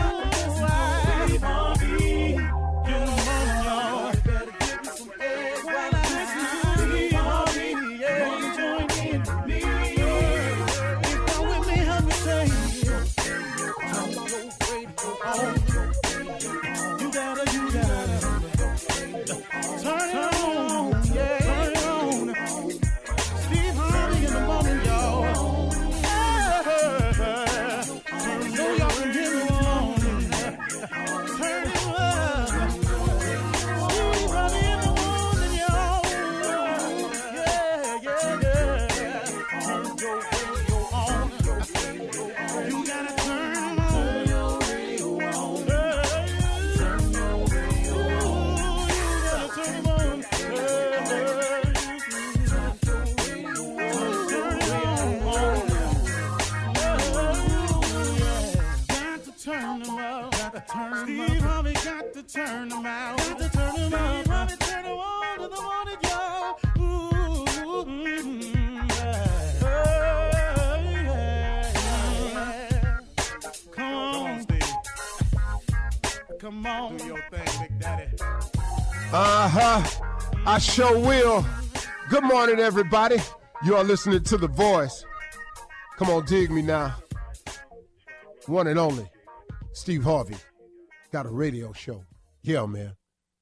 on. Do your thing, Big Daddy. Uh huh. I sure will. Good morning, everybody. You are listening to The Voice. Come on, dig me now. One and only, Steve Harvey. Got a radio show. Yeah, man.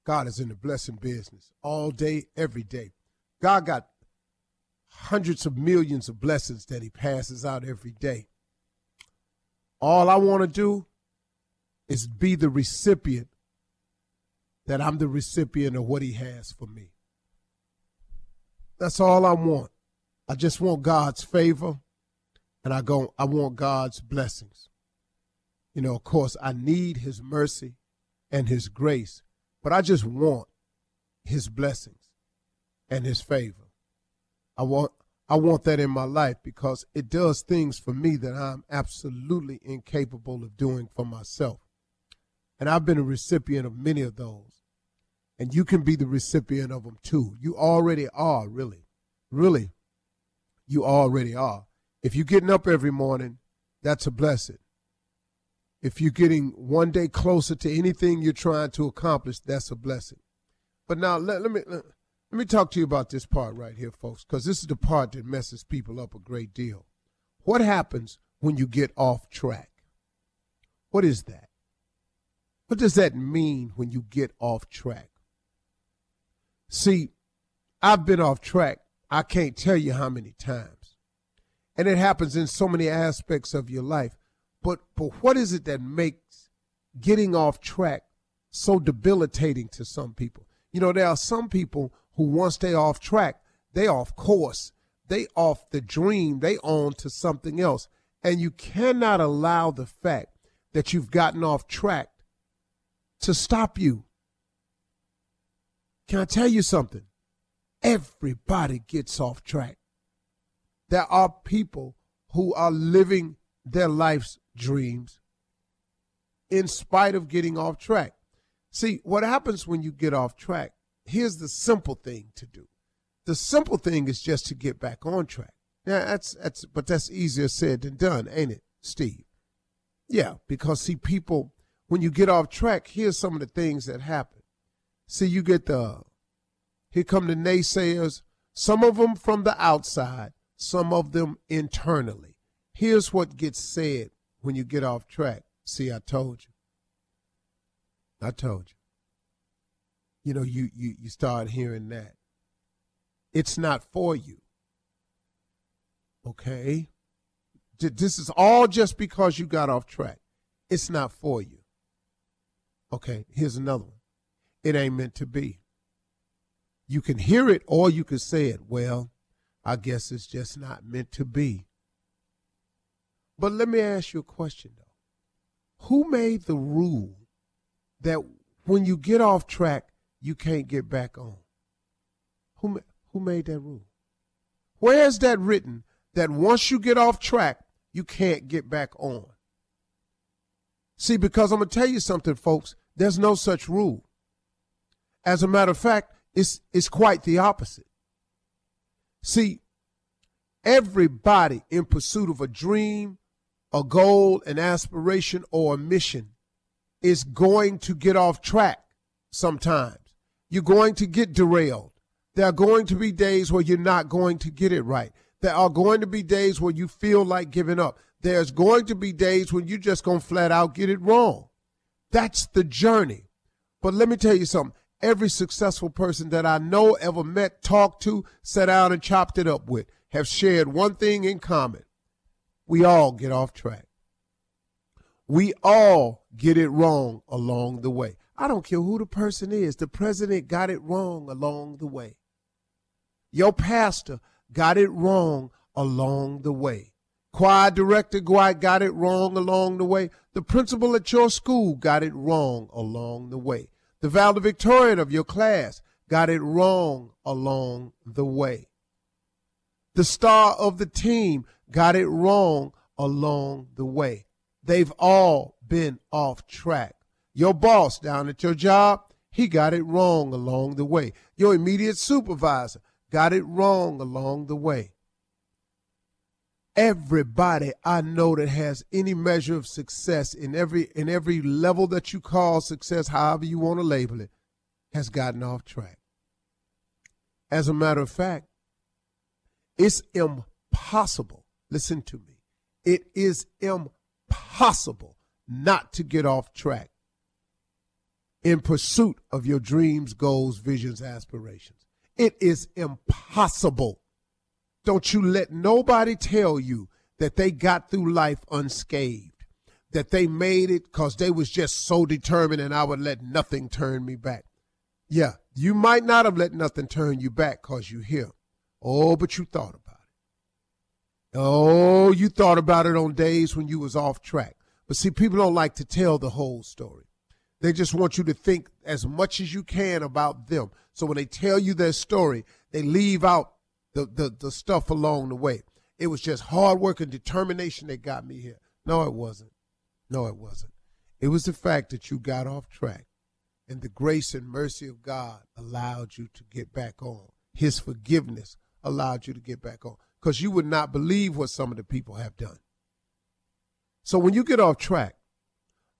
God is in the blessing business all day, every day. God got hundreds of millions of blessings that He passes out every day. All I want to do is be the recipient that I'm the recipient of what he has for me. That's all I want. I just want God's favor and I go I want God's blessings. You know, of course, I need his mercy and his grace, but I just want his blessings and his favor. I want I want that in my life because it does things for me that I'm absolutely incapable of doing for myself. And I've been a recipient of many of those and you can be the recipient of them too. You already are, really. Really, you already are. If you're getting up every morning, that's a blessing. If you're getting one day closer to anything you're trying to accomplish, that's a blessing. But now let, let me let, let me talk to you about this part right here, folks, because this is the part that messes people up a great deal. What happens when you get off track? What is that? What does that mean when you get off track? See, I've been off track. I can't tell you how many times. And it happens in so many aspects of your life. But but what is it that makes getting off track so debilitating to some people? You know, there are some people who once they off track, they off course. They off the dream, they on to something else. And you cannot allow the fact that you've gotten off track to stop you. Can I tell you something? Everybody gets off track. There are people who are living their life's dreams in spite of getting off track. See, what happens when you get off track? Here's the simple thing to do. The simple thing is just to get back on track. Yeah, that's that's but that's easier said than done, ain't it, Steve? Yeah, because see people when you get off track, here's some of the things that happen. See, you get the here come the naysayers, some of them from the outside, some of them internally. Here's what gets said when you get off track. See, I told you. I told you. You know, you you you start hearing that. It's not for you. Okay? This is all just because you got off track. It's not for you. Okay, here's another one. it ain't meant to be. You can hear it or you can say it. Well, I guess it's just not meant to be. But let me ask you a question though. Who made the rule that when you get off track, you can't get back on? Who, who made that rule? Where's that written that once you get off track, you can't get back on? See, because I'm going to tell you something, folks, there's no such rule. As a matter of fact, it's, it's quite the opposite. See, everybody in pursuit of a dream, a goal, an aspiration, or a mission is going to get off track sometimes. You're going to get derailed. There are going to be days where you're not going to get it right. There are going to be days where you feel like giving up. There's going to be days when you're just going to flat out get it wrong. That's the journey. But let me tell you something. Every successful person that I know, ever met, talked to, sat down and chopped it up with have shared one thing in common. We all get off track. We all get it wrong along the way. I don't care who the person is. The president got it wrong along the way. Your pastor got it wrong along the way. Choir director got it wrong along the way. The principal at your school got it wrong along the way. The valedictorian of your class got it wrong along the way. The star of the team got it wrong along the way. They've all been off track. Your boss down at your job, he got it wrong along the way. Your immediate supervisor got it wrong along the way. Everybody I know that has any measure of success in every in every level that you call success, however you want to label it, has gotten off track. As a matter of fact, it's impossible. Listen to me. It is impossible not to get off track in pursuit of your dreams, goals, visions, aspirations. It is impossible. Don't you let nobody tell you that they got through life unscathed, that they made it because they was just so determined and I would let nothing turn me back. Yeah, you might not have let nothing turn you back because you here. Oh, but you thought about it. Oh, you thought about it on days when you was off track. But see, people don't like to tell the whole story. They just want you to think as much as you can about them. So when they tell you their story, they leave out the, the, the stuff along the way. It was just hard work and determination that got me here. No, it wasn't. No, it wasn't. It was the fact that you got off track and the grace and mercy of God allowed you to get back on. His forgiveness allowed you to get back on because you would not believe what some of the people have done. So when you get off track,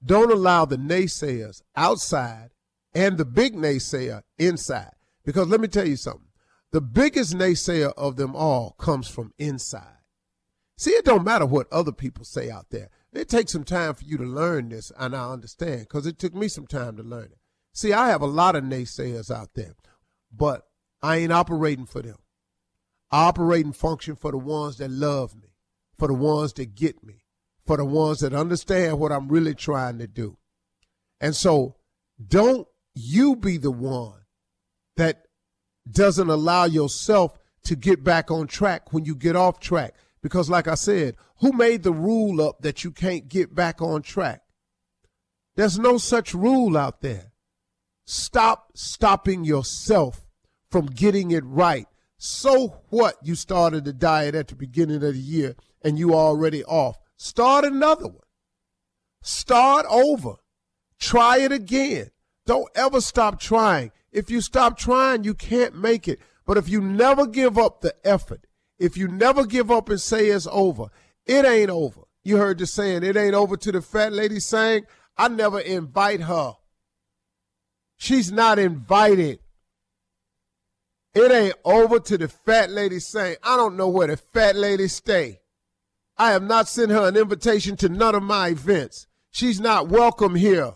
don't allow the naysayers outside and the big naysayer inside. Because let me tell you something. The biggest naysayer of them all comes from inside. See, it don't matter what other people say out there. It takes some time for you to learn this, and I understand because it took me some time to learn it. See, I have a lot of naysayers out there, but I ain't operating for them. I operate and function for the ones that love me, for the ones that get me, for the ones that understand what I'm really trying to do. And so don't you be the one that doesn't allow yourself to get back on track when you get off track. Because, like I said, who made the rule up that you can't get back on track? There's no such rule out there. Stop stopping yourself from getting it right. So what? You started the diet at the beginning of the year and you already off. Start another one. Start over. Try it again. Don't ever stop trying. If you stop trying, you can't make it. But if you never give up the effort, if you never give up and say it's over, it ain't over. You heard the saying, it ain't over to the fat lady saying, I never invite her. She's not invited. It ain't over to the fat lady saying, I don't know where the fat lady stay. I have not sent her an invitation to none of my events. She's not welcome here.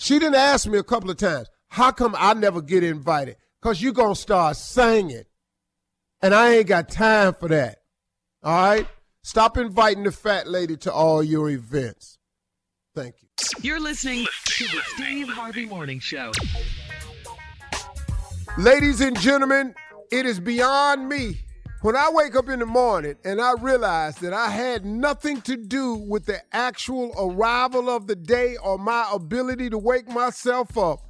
She didn't ask me a couple of times. How come I never get invited? Because you're going to start singing. And I ain't got time for that. All right? Stop inviting the fat lady to all your events. Thank you. You're listening to the Steve Harvey Morning Show. Ladies and gentlemen, it is beyond me. When I wake up in the morning and I realize that I had nothing to do with the actual arrival of the day or my ability to wake myself up,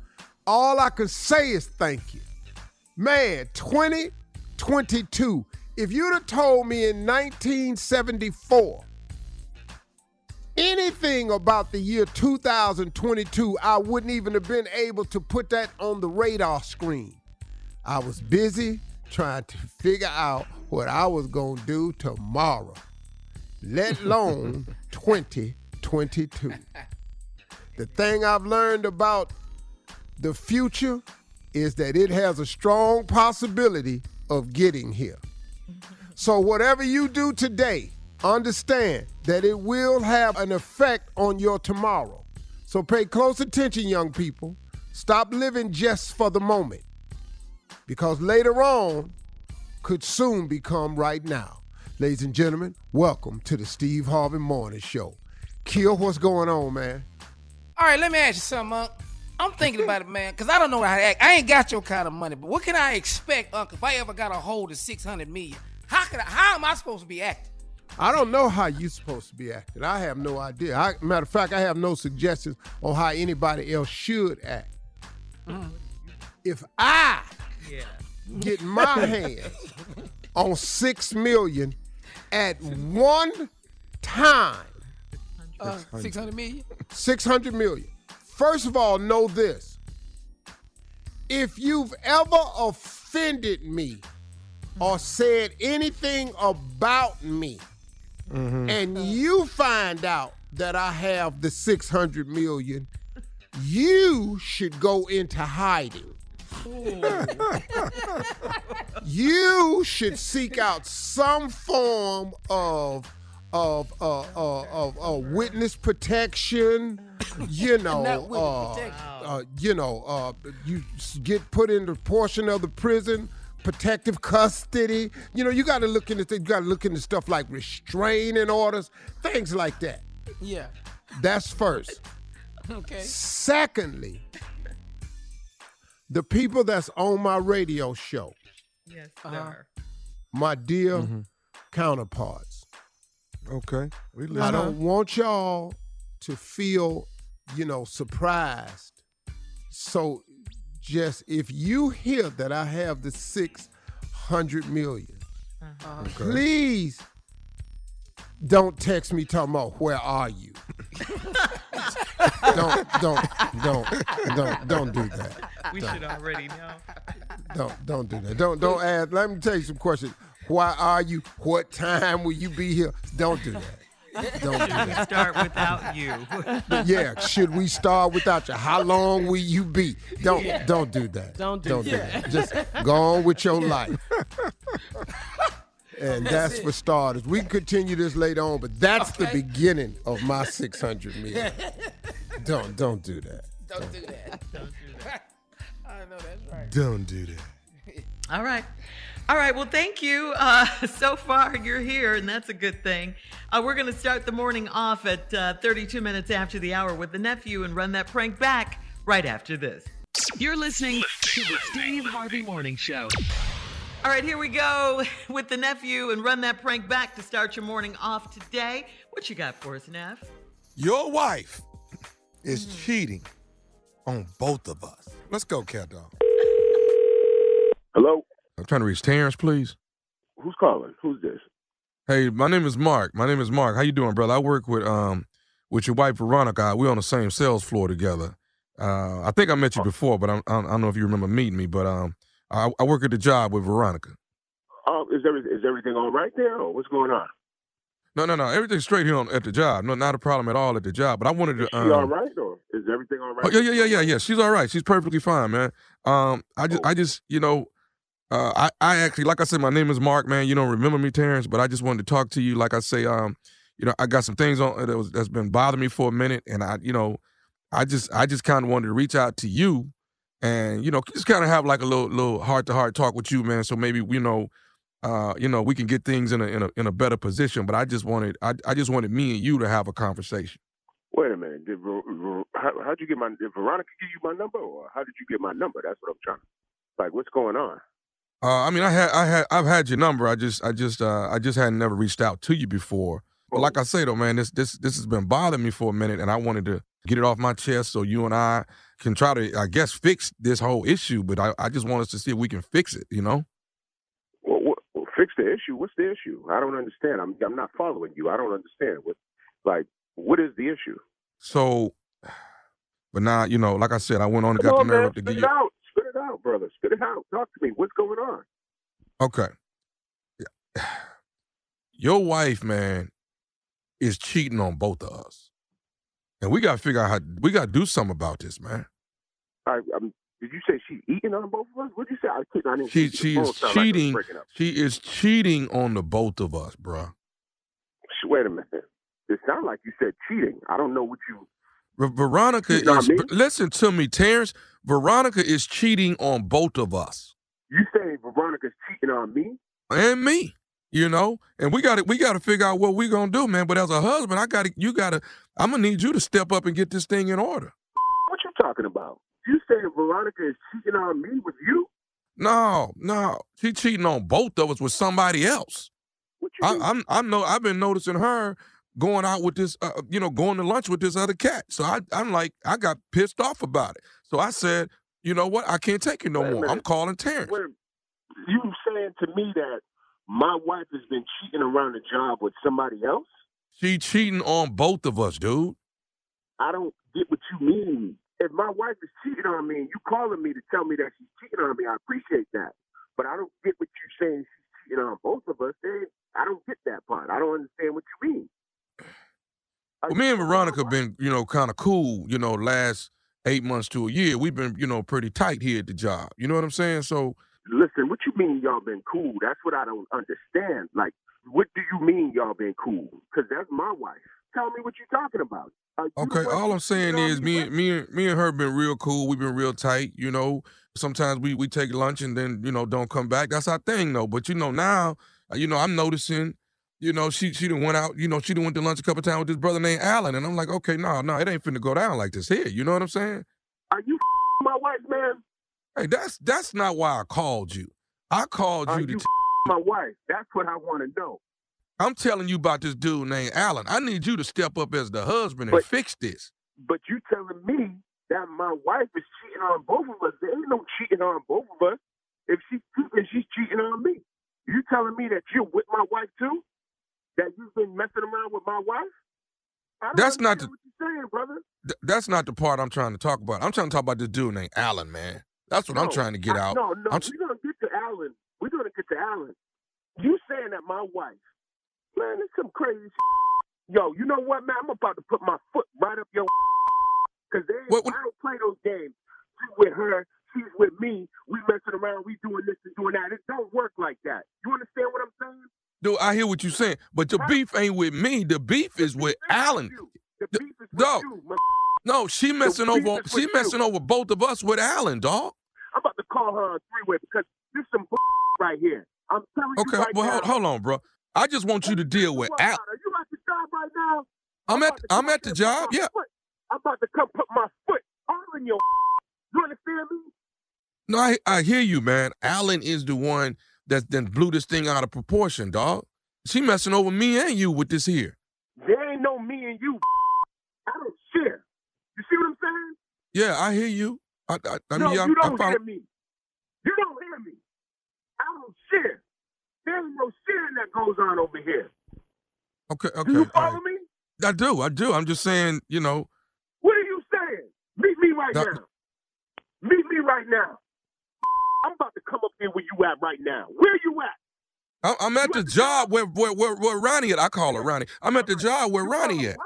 all I can say is thank you. Man, 2022. If you'd have told me in 1974 anything about the year 2022, I wouldn't even have been able to put that on the radar screen. I was busy trying to figure out what I was going to do tomorrow, let alone 2022. The thing I've learned about the future is that it has a strong possibility of getting here. So, whatever you do today, understand that it will have an effect on your tomorrow. So, pay close attention, young people. Stop living just for the moment because later on could soon become right now. Ladies and gentlemen, welcome to the Steve Harvey Morning Show. Kill, what's going on, man? All right, let me ask you something, Unc. I'm thinking about it, man, because I don't know how to act. I ain't got your kind of money, but what can I expect, Unc, if I ever got a hold of 600 million? How could I, how am I supposed to be acting? I don't know how you're supposed to be acting. I have no idea. I, matter of fact, I have no suggestions on how anybody else should act. Mm-hmm. If I get my hands on six million at one time, Uh, 600 million? 600 million. First of all, know this. If you've ever offended me or said anything about me, and you find out that I have the 600 million, you should go into hiding. You should seek out some form of of uh, uh, of uh, witness protection. You know, uh, uh, you know, uh, you get put in the portion of the prison. Protective custody. You know, you got to look into things. You got to look into stuff like restraining orders, things like that. Yeah. That's first. Okay. Secondly, the people that's on my radio show, Yes, Uh-huh. sir. my dear mm-hmm. counterparts, Okay. We I don't want y'all to feel, you know, surprised. So just if you hear that I have the 600 million, uh-huh. Uh-huh. please don't text me talking about where are you. don't don't don't don't don't do that. We should already know. Don't don't do that. Don't don't ask. Let me tell you some questions. Why are you? What time will you be here? Don't do that. Don't do Should we that. start without you? Yeah, should we start without you? How long will you be? Don't don't do that. Don't do don't do that. Just go on with your life. And that's, for starters. We can continue this later on, but that's the beginning of my 600 million. Don't don't do that. Don't do that. Don't do that. I know that's right. Don't do that. All right. All right. Well, thank you. Uh, so far, you're here, and that's a good thing. Uh, we're going to start the morning off at uh, 32 minutes after the hour with the nephew and run that prank back right after this. You're listening to the Steve Harvey Morning Show. All right, here we go with the nephew and run that prank back to start your morning off today. What you got for us, Neff? Your wife is cheating on both of us. Let's go, cat dog. Hello? I'm trying to reach Terrence, please. Who's calling? Who's this? Hey, my name is Mark. My name is Mark. How you doing, brother? I work with um with your wife Veronica. We're on the same sales floor together. Uh, I think I met you before, but I'm, I don't know if you remember meeting me. But um, I, I work at the job with Veronica. Oh, is every, is everything all right there, or what's going on? No, no, no. Everything's straight here on, at the job. No, not a problem at all at the job. But I wanted to. Is she Um, all right, or is everything all right? Oh yeah, yeah, yeah, yeah, yeah. She's all right. She's perfectly fine, man. Um, I just, Oh. I just, you know, uh, I, I actually, like I said, my name is Mark, man. You don't remember me, Terrence, but I just wanted to talk to you. Like I say, um, you know, I got some things on that was that's been bothering me for a minute, and I, you know, I just, I just kind of wanted to reach out to you, and you know, just kind of have like a little, little heart to heart talk with you, man. So maybe you know. Uh, you know, we can get things in a in a in a better position, but I just wanted I I just wanted me and you to have a conversation. Wait a minute. Did Ver- Ver- how, how'd you get my? Did Veronica give you my number, or how did you get my number? That's what I'm trying. Like, what's going on? Uh, I mean, I had, I had, I've had your number. I just, I just, uh, I just hadn't never reached out to you before. But like I say though, man, this, this, this has been bothering me for a minute, and I wanted to get it off my chest so you and I can try to, I guess, fix this whole issue. But I, I just want us to see if we can fix it. You know? Well, what, well, fix the issue. What's the issue? I don't understand. I'm, I'm not following you. I don't understand. What, like, what is the issue? So, but now, you know, like I said, I went on and Come got on, the nerve man. up to Spit it you. out. Spit it out, brother. Spit it out. Talk to me. What's going on? Okay. Your wife, man, is cheating on both of us. And we got to figure out how, we got to do something about this, man. I, I'm, did you say she's eating on both of us? What did you say? I, couldn't- I didn't She, she is like cheating. up. She is cheating on the both of us, bruh. Sh- Wait a minute. It sounded like you said cheating. I don't know what you. Ver- Veronica Cheating on is, me? listen to me, Terrence. Veronica is cheating on both of us You saying Veronica's cheating on me? and me, you know, and we got to, we got to figure out what we're going to do, man. But as a husband, I got to, you got to, I'm going to need you to step up and get this thing in order. What you talking about? You saying Veronica is cheating on me with you? No, no, she cheating on both of us with somebody else. What you I, mean? I'm, I know, I've been noticing her going out with this, uh, you know, going to lunch with this other cat. So I, I'm like, I got pissed off about it. So I said, you know what? I can't take it no Wait more. I'm calling Terrence. Wait, you saying to me that my wife has been cheating around the job with somebody else? She cheating on both of us, dude. I don't get what you mean. If my wife is cheating on me and you calling me to tell me that she's cheating on me, I appreciate that. But I don't get what you're saying she's cheating on both of us. Then I don't get that part. I don't understand what you mean. Well, me and Veronica been, you know, kind of cool, you know, last eight months to a year. We've been, you know, pretty tight here at the job. You know what I'm saying? So Listen, what you mean y'all been cool? That's what I don't understand. Like, what do you mean y'all been cool? Because that's my wife. Tell me what you're talking about. You Okay, all I'm saying cheating on is me, and me, and me and her been real cool. We've been real tight. You know, sometimes we we take lunch and then you know don't come back. That's our thing, though. But you know now, uh, you know I'm noticing. You know she she done went out. You know she done went to lunch a couple times with this brother named Allen, and I'm like, okay, no, no, it ain't finna go down like this here. You know what I'm saying? Are you my wife, man? Hey, that's that's not why I called you. I called Are you to. you t- my wife? That's what I want to know. I'm telling you about this dude named Allen. I need you to step up as the husband and fix this. But you telling me that my wife is cheating on both of us? There ain't no cheating on both of us. If she's cheating, she's cheating on me. You telling me that you're with my wife too? That you've been messing around with my wife? I don't That's not you're saying, brother. Th- that's not the part I'm trying to talk about. I'm trying to talk about this dude named Allen, man. That's what I'm trying to get I- out. No, no, I'm we're gonna get to Allen. We're gonna get to Allen. You saying that my wife, man, it's some crazy. Shit. Yo, you know what, man? I'm about to put my foot right up your. Cause they, What- what- I don't play those games. You with her, she's with me. We messing around. We doing this and doing that. It don't work like that. You understand what I'm saying? Dude, I hear what you're saying, but the beef ain't with me. The beef is with Allen. The beef is with you. No, she messing over. She messing over both of us with Allen, dog. I'm about to call her on three way because this some right here. I'm telling Okay, you right Okay, well, now. hold, hold on, bro. I just want you to deal with Al. Are you at the job right now? I'm at about to I'm at the job. Yeah. foot- I'm about to come put my foot all in your. You understand me? No, I I hear you, man. Allen is the one that then blew this thing out of proportion, dog. She messing over me and you with this here. There ain't no me and you. I don't share. You see what I'm saying? Yeah, I hear you. I I, I no, mean, you I don't follow- hear me. You don't hear me. I don't share. There ain't no sharing that goes on over here. Okay, okay. Do you follow right. me? I do, I do. I'm just saying, you know, What are you saying? Meet me right No. now. Meet me right now. I'm about to come up there where you at right now. Where you at? I'm at the job where where where, where Ronnie at. I call her Ronnie. I'm at the job where Ronnie at. her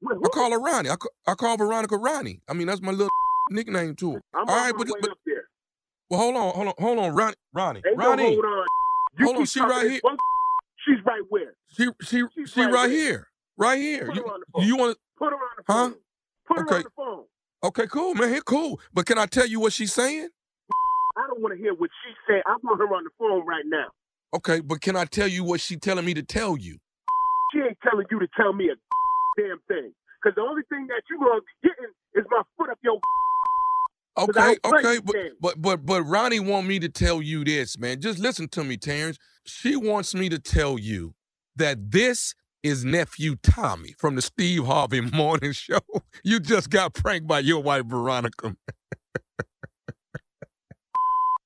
what? Where, I call her Ronnie. I, ca- I call Veronica Ronnie. I mean, that's my little nickname to her. I'm All right, but, but up there. well, hold on, hold on, hold on, Ronnie, Ronnie, Ain't Ronnie. no hold on. You Hold on, she right here. She's right where? She she She's she right right here, right here. Put You her on the phone. you want to Put her on the phone? Huh? Put her Okay. on the phone. Okay, cool, man. Here, cool. But can I tell you what she's saying? I don't want to hear what she said. I want her on the phone right now. Okay, but can I tell you what she telling me to tell you? She ain't telling you to tell me a damn thing. Because the only thing that you gonna be getting is my foot up your. Okay, okay, but, but but but Ronnie want me to tell you this, man. Just listen to me, Terrence. She wants me to tell you that this is nephew Tommy from the Steve Harvey Morning Show. You just got pranked by your wife Veronica.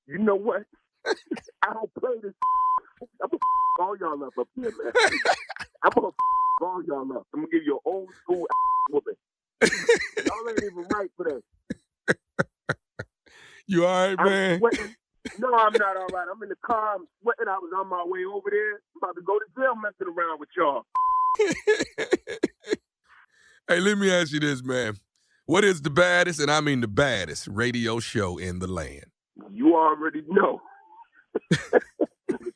You know what? I don't play this. I'm gonna all y'all up up here, man. I'm gonna all y'all up. I'm gonna give you an old school whooping. Y'all ain't even right for that. You all right, man? sweating. No, I'm not all right. I'm in the car. I'm sweating. I was on my way over there. I'm about to go to jail messing around with y'all. hey, let me ask you this, man. What is the baddest, and I mean the baddest, radio show in the land? You already know. The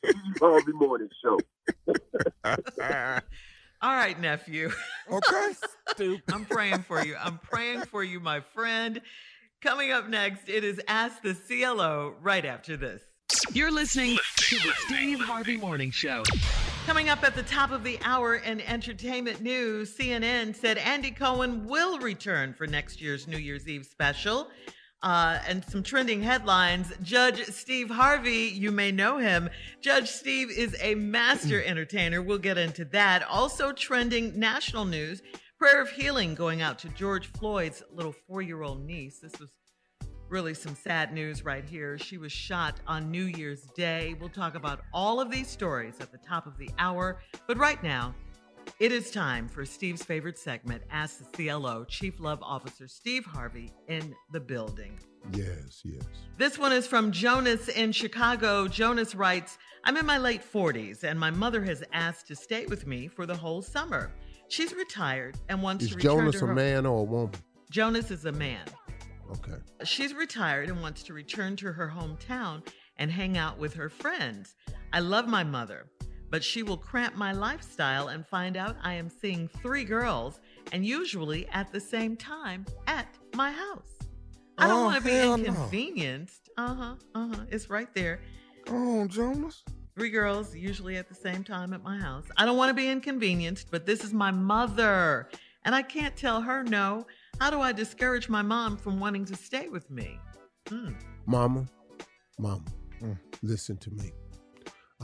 Steve Harvey Morning Show. All right, nephew. Okay. Stupid. I'm praying for you. I'm praying for you, my friend. Coming up next, it is Ask the CLO right after this. You're listening to the Steve Harvey Morning Show. Coming up at the top of the hour in entertainment news, CNN said Andy Cohen will return for next year's New Year's Eve special. Uh, and some trending headlines. Judge Steve Harvey, you may know him. Judge Steve is a master entertainer. We'll get into that. Also, trending national news prayer of healing going out to George Floyd's little four year old niece. This was really some sad news right here. She was shot on New Year's Day. We'll talk about all of these stories at the top of the hour. But right now, it is time for Steve's favorite segment, Ask the CLO, Chief Love Officer Steve Harvey in the building. Yes, yes. This one is from Jonas in Chicago. Jonas writes, I'm in my late 40s and my mother has asked to stay with me for the whole summer. She's retired and wants Is to return Jonas to a her. man or a woman? Jonas is a man. Okay. She's retired and wants to return to her hometown and hang out with her friends. I love my mother, but she will cramp my lifestyle and find out I am seeing three girls and usually at the same time at my house. I don't Oh, want to be hell no. inconvenienced. Uh huh. Uh huh. It's right there. Oh, on, Jonas. Three girls, usually at the same time at my house. I don't want to be inconvenienced, but this is my mother, and I can't tell her no. How do I discourage my mom from wanting to stay with me? Hmm. Mama, mama, Mm. listen to me.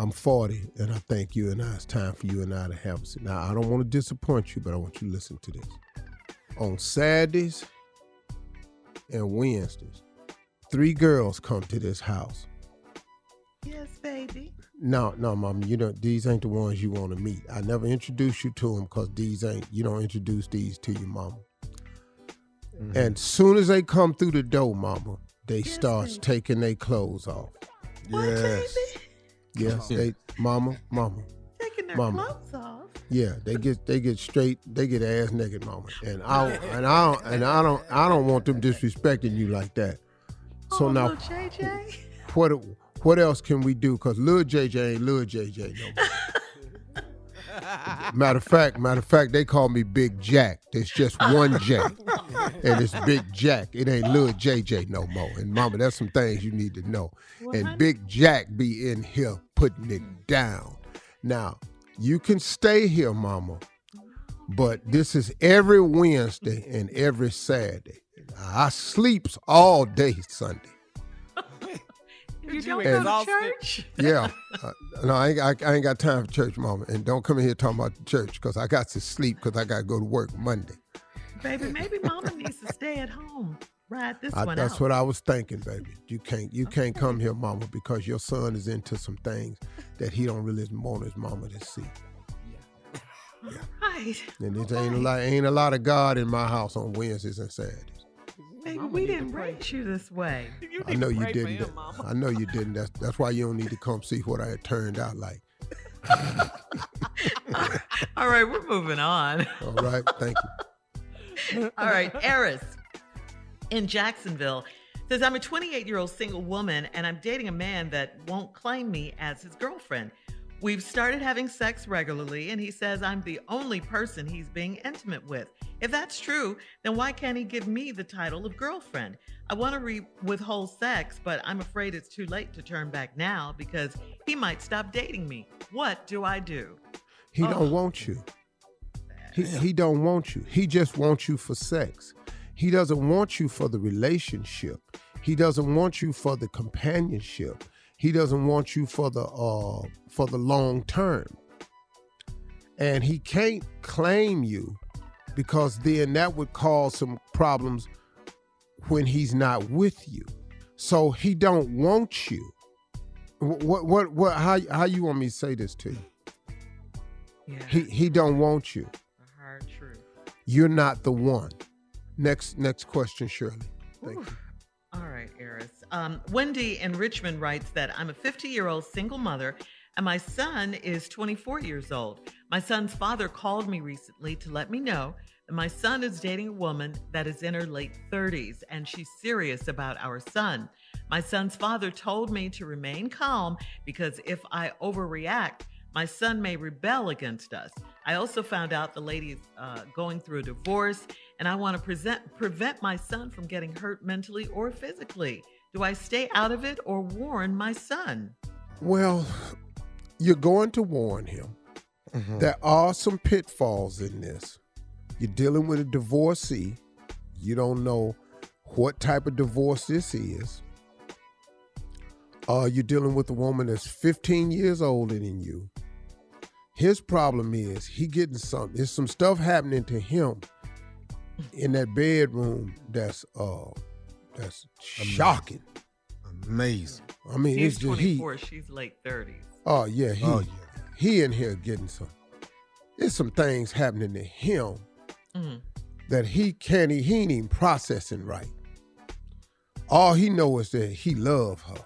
I'm 40, and I thank you and I, it's time for you and I to have a Now, I don't want to disappoint you, but I want you to listen to this. On Saturdays and Wednesdays, three girls come to this house. Yes, baby. No, no, mom, you know, these ain't the ones you want to meet. I never introduce you to them because these ain't, you don't introduce these to your mama. Mm-hmm. And soon as they come through the door, mama, they Yes, starts baby. taking their clothes off. What, Yes. baby? Yes, they, mama, mama. Taking their Mama. clothes off. Yeah, they get they get straight, they get ass naked, mama. And I oh, and I don't and I don't I don't want them disrespecting you like that. So oh, now, JJ. what what else can we do? Cause Lil JJ ain't Lil JJ no more. matter of fact, matter of fact, they call me Big Jack. There's just one Jack, and it's Big Jack. It ain't Lil JJ no more. And mama, that's some things you need to know. Well, and honey- Big Jack be in here putting it down. Now, you can stay here, mama, but this is every Wednesday and every Saturday. I sleeps all day Sunday. You don't you go to exhausted? church? Yeah. Uh, no, I ain't, I, I ain't got time for church, mama. And don't come in here talking about the church because I got to sleep because I got to go to work Monday. Baby, maybe mama needs to stay at home. Ride this I, one that's out. what I was thinking, baby. You can't you can't come here, mama, because your son is into some things that he don't really want his mama to see. Right. And it ain't a lot ain't a lot of God in my house on Wednesdays and Saturdays. Baby, Mama we didn't raise you this way. You I know you didn't. him, I know you didn't. That's that's why you don't need to come see what I had turned out like. All right, we're moving on. All right, thank you. All right, Eris in Jacksonville says, I'm a 28 year old single woman and I'm dating a man that won't claim me as his girlfriend. We've started having sex regularly, and he says I'm the only person he's being intimate with. If that's true, then why can't he give me the title of girlfriend? I want to re- withhold sex, but I'm afraid it's too late to turn back now because he might stop dating me. What do I do? He Oh. don't want you. He, he don't want you. He just wants you for sex. He doesn't want you for the relationship. He doesn't want you for the companionship. He doesn't want you for the uh for the long term. And he can't claim you because then that would cause some problems when he's not with you. So he don't want you. What what what, how how you want me to say this to you? Yeah. He he don't want you. the hard truth. You're not the one. Next next question, Shirley. Thank you. All right, Eris. Um, Wendy in Richmond writes that I'm a 50 year old single mother and my son is 24 years old. My son's father called me recently to let me know that my son is dating a woman that is in her late 30s and she's serious about our son. My son's father told me to remain calm because if I overreact, my son may rebel against us. I also found out the lady is uh, going through a divorce, and I want to present, prevent my son from getting hurt mentally or physically. Do I stay out of it or warn my son? Well, you're going to warn him. Mhm. There are some pitfalls in this. You're dealing with a divorcee. You don't know what type of divorce this is. Uh, you're dealing with a woman that's 15 years older than you. His problem is he getting some. There's some stuff happening to him in that bedroom that's uh that's shocking. Amazing. I mean, He's it's just he. 24, she's late 30s. Oh yeah, he Oh, yeah. he in here getting some. There's some things happening to him Mhm. that he can't. He ain't even processing right. All he know is that he love her,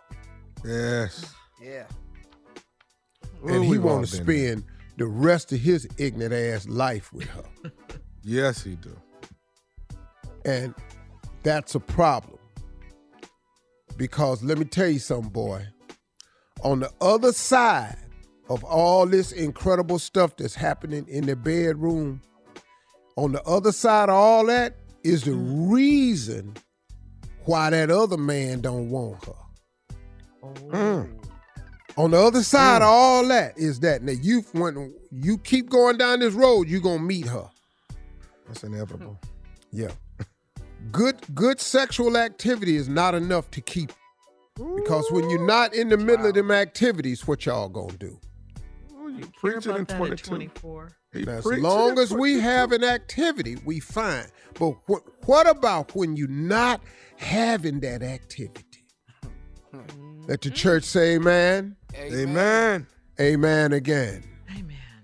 Yes. Yeah. and he want to been there. spend the rest of his ignorant ass life with her, Yes, he do. And that's a problem. Because let me tell you something, boy. On the other side of all this incredible stuff that's happening in the bedroom, on the other side of all that is the reason why that other man don't want her. Mm. On the other side of all that is that now you when you keep going down this road, you're gonna meet her. That's inevitable. Yeah. Good good sexual activity is not enough to keep because when you're not in the middle of them activities, what y'all gonna do? Ooh, you preaching in about that at 22. 24. As long as we have an activity, we fine. But what what about when you're not having that activity? Let the church say amen. Amen. Amen again.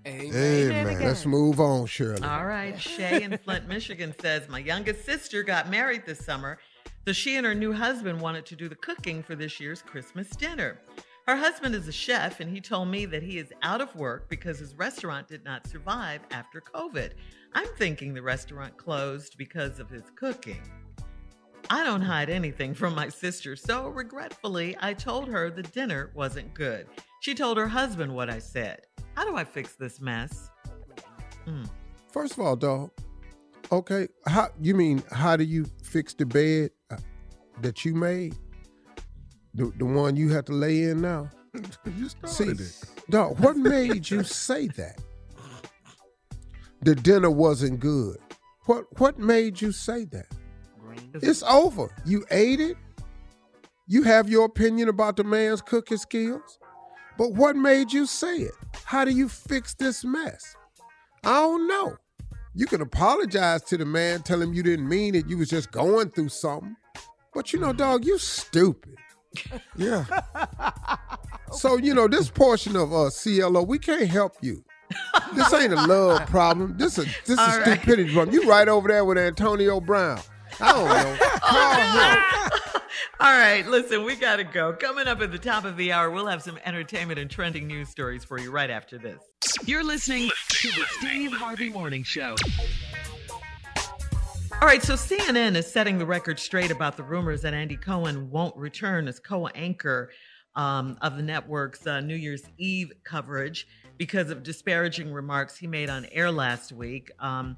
Amen. Amen. Let's move on, Shirley. All right. Shay in Flint, Michigan says, My youngest sister got married this summer, so she and her new husband wanted to do the cooking for this year's Christmas dinner. Her husband is a chef, and he told me that he is out of work because his restaurant did not survive after COVID. I'm thinking the restaurant closed because of his cooking. I don't hide anything from my sister, so regretfully, I told her the dinner wasn't good. She told her husband what I said. How do I fix this mess? Mm. First of all, dog. Okay, how you mean? How do you fix the bed uh, that you made? The the one you have to lay in now. you See, started it. dog, what made you say that? The dinner wasn't good. What what made you say that? It's over. You ate it. You have your opinion about the man's cooking skills. But what made you say it? How do you fix this mess? I don't know. You can apologize to the man, tell him you didn't mean it, you was just going through something. But you know, dog, you stupid. Yeah. So, you know, this portion of uh, CLO, we can't help you. This ain't a love problem. This is this is right. stupidity problem. You right over there with Antonio Brown. I don't know. Call him. All right, listen, we got to go. Coming up at the top of the hour, we'll have some entertainment and trending news stories for you right after this. You're listening to the Steve Harvey Morning Show. All right, so CNN is setting the record straight about the rumors that Andy Cohen won't return as co anchor um, of the network's uh, New Year's Eve coverage because of disparaging remarks he made on air last week. Um,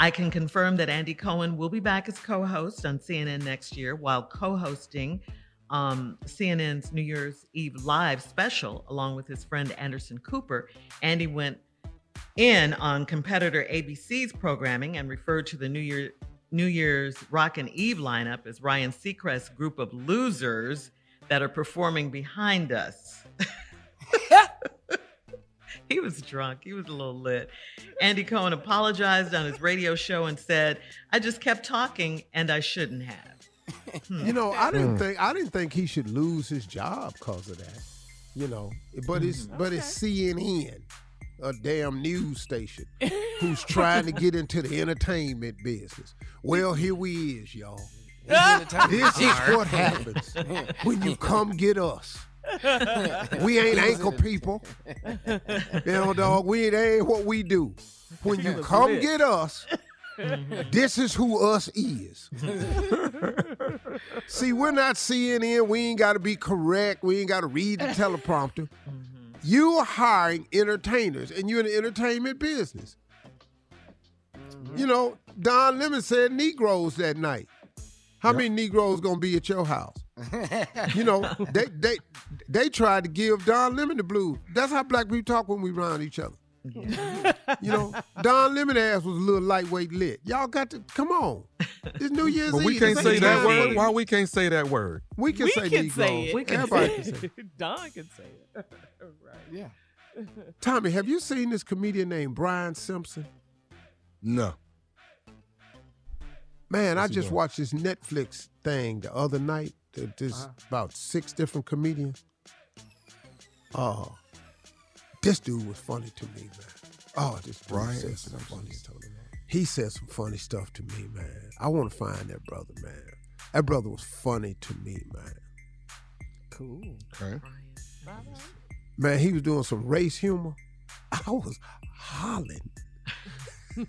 I can confirm that Andy Cohen will be back as co host on CNN next year while co hosting um, CNN's New Year's Eve live special along with his friend Anderson Cooper. Andy went in on competitor ABC's programming and referred to the New Year New Year's Rockin' Eve lineup as Ryan Seacrest's group of losers that are performing behind us. he was drunk. He was a little lit. Andy Cohen apologized on his radio show and said, "I just kept talking and I shouldn't have." Hmm. You know, I didn't think I didn't think he should lose his job because of that. You know, but it's but it's CNN, a damn news station, who's trying to get into the entertainment business. Well, here we is, y'all. This is what happens when you come get us. We ain't ankle people. You know, dog, we ain't, ain't what we do. When you come get us, this is who us is. See, we're not CNN. We ain't got to be correct. We ain't got to read the teleprompter. You are hiring entertainers, and you're in the entertainment business. You know, Don Lemon said Negroes that night. How many Negroes gonna be at your house? You know, they they they tried to give Don Lemon the blues. That's how black people talk when we around each other. You know, Don Lemon ass was a little lightweight lit. Y'all got to come on. It's New Year's But we Eve. can't It's say that time word. Why we can't say that word? We can we say can Negroes. say it. We can Everybody say can say it. Don can say it. right. Yeah. Tommy, have you seen this comedian named Brian Simpson? No. Man, I What's he just watched this Netflix thing the other night. There- There's Uh-huh. about six different comedians. Oh, this dude was funny to me, man. Oh, this dude Brian said some funny stuff. He said some funny stuff to me, man. I want to find that brother, man. That brother was funny to me, man. Cool. Okay. Man, he was doing some race humor. I was hollering.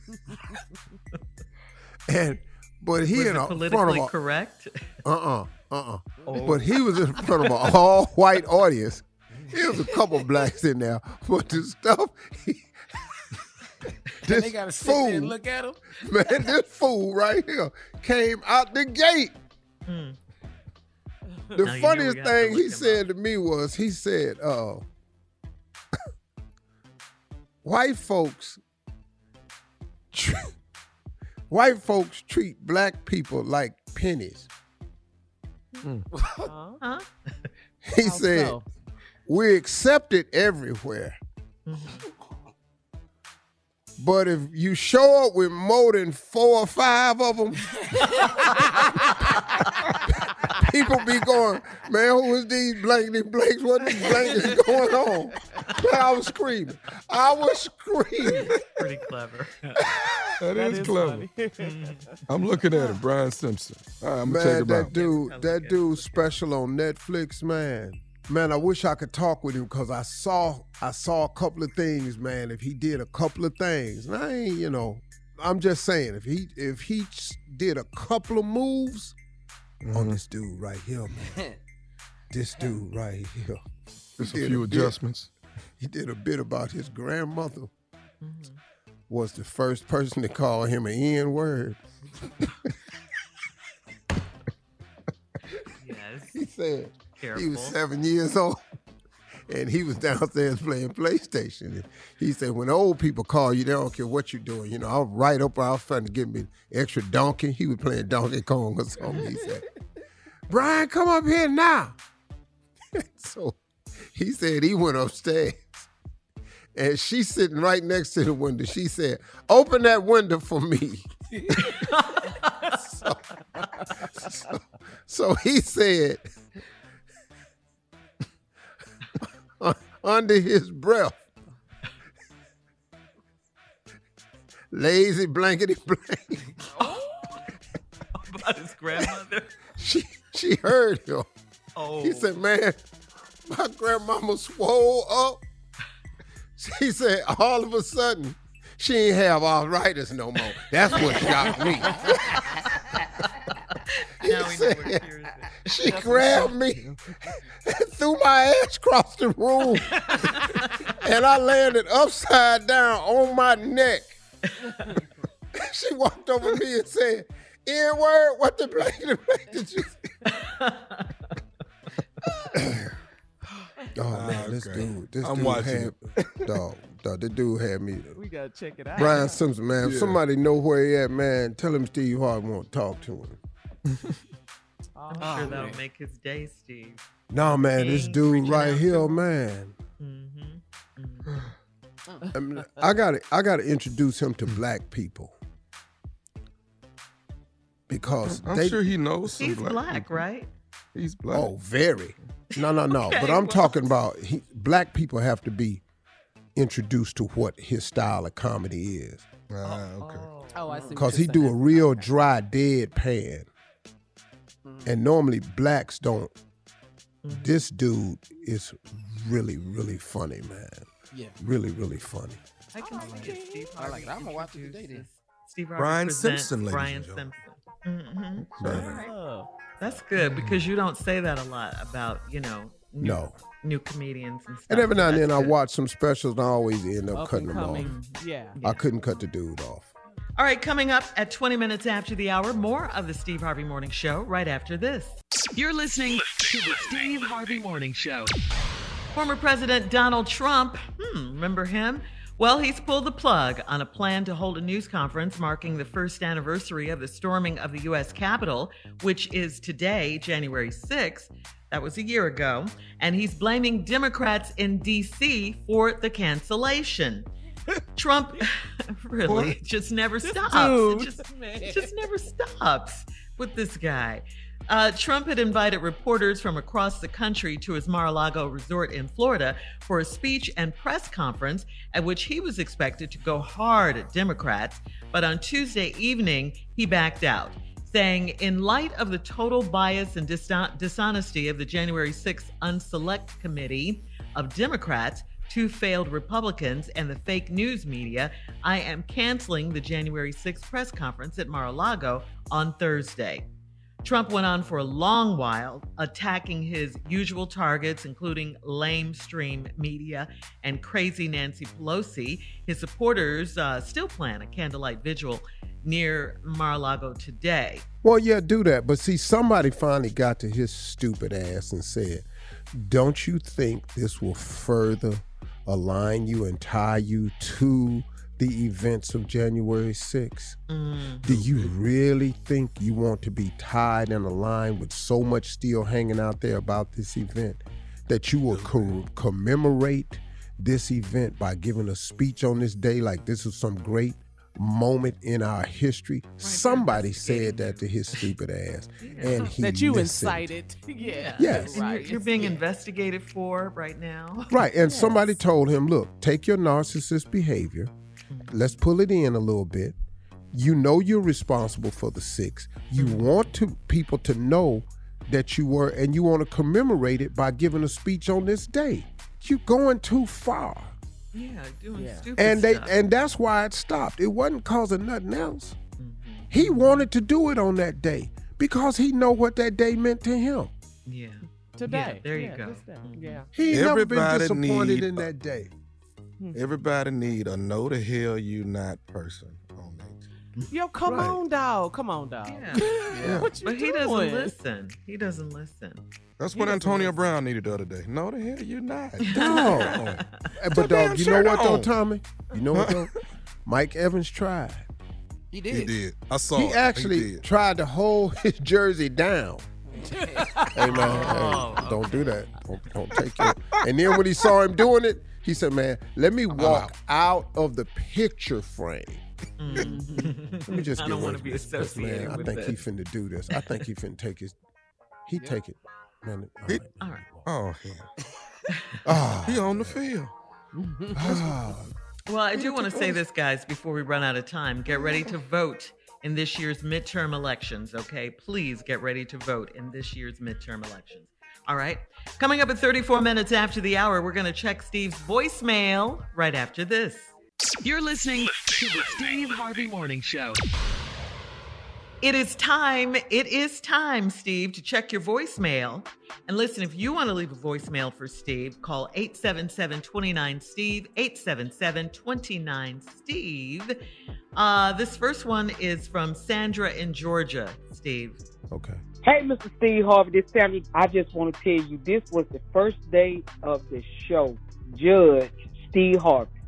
and but he in it a front of politically a, correct? Uh-uh. Uh-uh. Oh. But he was in front of an all-white audience. There was a couple blacks in there, but the stuff he, And this they gotta sit fool, there and look at him. man, this fool right here came out the gate. Mm. The Now you know funniest thing he said to me was, he said, uh, white folks, white folks treat black people like pennies. Mm. Huh? Huh? He How said, so? we're accepted everywhere. Mm-hmm. But if you show up with more than four or five of them, people be going, man, who is these blankety blanks? What these blankets going on? Man, I was screaming. I was screaming. Pretty clever. That That is, is clever. Mm-hmm. I'm looking at it, Brian Simpson. All right, I'm gonna check Man, that out. dude, that dude special on Netflix, man. Man, I wish I could talk with him because I saw I saw a couple of things, man. If he did a couple of things, and I ain't, you know, I'm just saying, if he if he did a couple of moves on mm-hmm. this dude right here, man. this dude right here. Just a did few a bit. adjustments. He did a bit about his grandmother. Mm-hmm. Was the first person to call him an N word. Yes. He said Careful. he was seven years old. And he was downstairs playing PlayStation. And he said, when old people call you, they don't care what you're doing. You know, I'll right up, I was trying to get me extra donkey. He was playing Donkey Kong or something. He said, Brian, come up here now. so he said he went upstairs. And she's sitting right next to the window. She said, open that window for me. so, so, so he said, under his breath, lazy blankety blank. About his grandmother. She she heard him. Oh. He said, "Man, my grandmama swole up." She said, all of a sudden, she ain't have arthritis no more. That's what shocked me. He Now we know said, what tears is. she grabbed me and threw my ass across the room, and I landed upside down on my neck. she walked over me and said, "N word, what the blanket did you?" Oh man, ah, this okay. dude, this I'm dude watching had dog, dog. This dude had me. We gotta check it out. Brian Simpson, man. If Yeah. somebody know where he at, man, tell him Steve Harvey want to talk to him. Oh, I'm sure that'll make his day, Steve. No, man, this dude right here, to him. man. Mm-hmm. I, mean, I gotta, I gotta introduce him to black people because I'm they. sure he knows some He's black. black, people. right? He's black. Oh, very. No, no, no. but I'm well- talking about he, black people have to be introduced to what his style of comedy is Ah, okay. Oh, I see. because you're he do a saying. real dry dead deadpan, and normally blacks don't. This dude is really, really funny, man. Yeah. Really, really funny. I can see it. Steve I like it. I'm gonna watch it today then. Steve Harvey Brian Simpson, ladies Brian and gentlemen. Simpson. hmm Man. Oh. That's good because you don't say that a lot about you know new, No. new comedians and stuff. And every now and that's then I watch some specials and I always end up Up cutting them coming. off. Yeah. I couldn't cut the dude off. All right, coming up at 20 minutes after the hour, more of the Steve Harvey Morning Show right after this. You're listening to the Steve Harvey Morning Show. Former President Donald Trump, hmm, remember him? Well, he's pulled the plug on a plan to hold a news conference marking the first anniversary of the storming of the U.S. Capitol, which is today, January 6th. That was a year ago. And he's blaming Democrats in D.C. for the cancellation. Trump really just never stops. it just, it just never stops with this guy. Uh, Trump had invited reporters from across the country to his Mar a Lago resort in Florida for a speech and press conference at which he was expected to go hard at Democrats. But on Tuesday evening, he backed out, saying, In light of the total bias and dishon- dishonesty of the January 6th Unselect Committee of Democrats, two failed Republicans, and the fake news media, I am canceling the January 6th press conference at Mar a Lago on Thursday. Trump went on for a long while, attacking his usual targets, including lamestream media and crazy Nancy Pelosi. His supporters uh, still plan a candlelight vigil near Mar a Lago today. Well, yeah, do that. But see, somebody finally got to his stupid ass and said, Don't you think this will further align you and tie you to the events of January 6th? Mm. Do you really think you want to be tied and aligned with so much still hanging out there about this event that you will co- commemorate this event by giving a speech on this day like this is some great moment in our history? Somebody said that to his stupid ass, and he that you listened. incited. Yeah. Yes. And you're, you're being Yeah. investigated for right now. Right, and somebody told him, "Look, take your narcissist behavior. Mm-hmm. Let's pull it in a little bit. You know you're responsible for the six. You mm-hmm. want to people to know that you were, and you want to commemorate it by giving a speech on this day. You're going too far, Yeah, doing Yeah. stupid and they stuff. and that's why it stopped. It wasn't cause of nothing else. Mm-hmm. He wanted to do it on that day because he know what that day meant to him. yeah. Today. Yeah, there you Yeah, go. Mm-hmm. Yeah. He ain't never been disappointed need in that day. Hmm. Everybody need a know the hell you not person on that. Yo, come Right. on, dog. Come on, dog. Yeah. What you But he doesn't listen. He doesn't listen. That's He what Antonio listen. Brown needed the other day. No, the hell you not. No. Eh, but dog, you know shirt what though. Tommy? You know what though? Mike Evans tried. He did. He did. I saw. He it. actually did. tried to hold his jersey down. hey man, Oh, hey, don't do that. Don't, don't take it. And then when he saw him doing it, he said, "Man, let me walk out of the picture frame. Let me just I get don't away wanna be this, this, associated man. I with think he this. finna do this. I think he finna take his. He take it, man. all He- right, All right. Oh hell. Ah, He on the field. ah. Well, I do want to say this, guys, before we run out of time. Get ready to vote in this year's midterm elections, okay? Please get ready to vote in this year's midterm elections. All right. Coming up at 34 minutes after the hour, we're going to check Steve's voicemail right after this. You're listening to the Steve Harvey Morning Show. It is time. It is time, Steve, to check your voicemail. And listen, if you want to leave a voicemail for Steve, call 877 29 Steve, 877 29 Steve. Uh, this first one is from Sandra in Georgia, Steve. Okay. Hey, Mr. Steve Harvey, this Sammy. I just want to tell you this was the first day of the show, Judge Steve Harvey.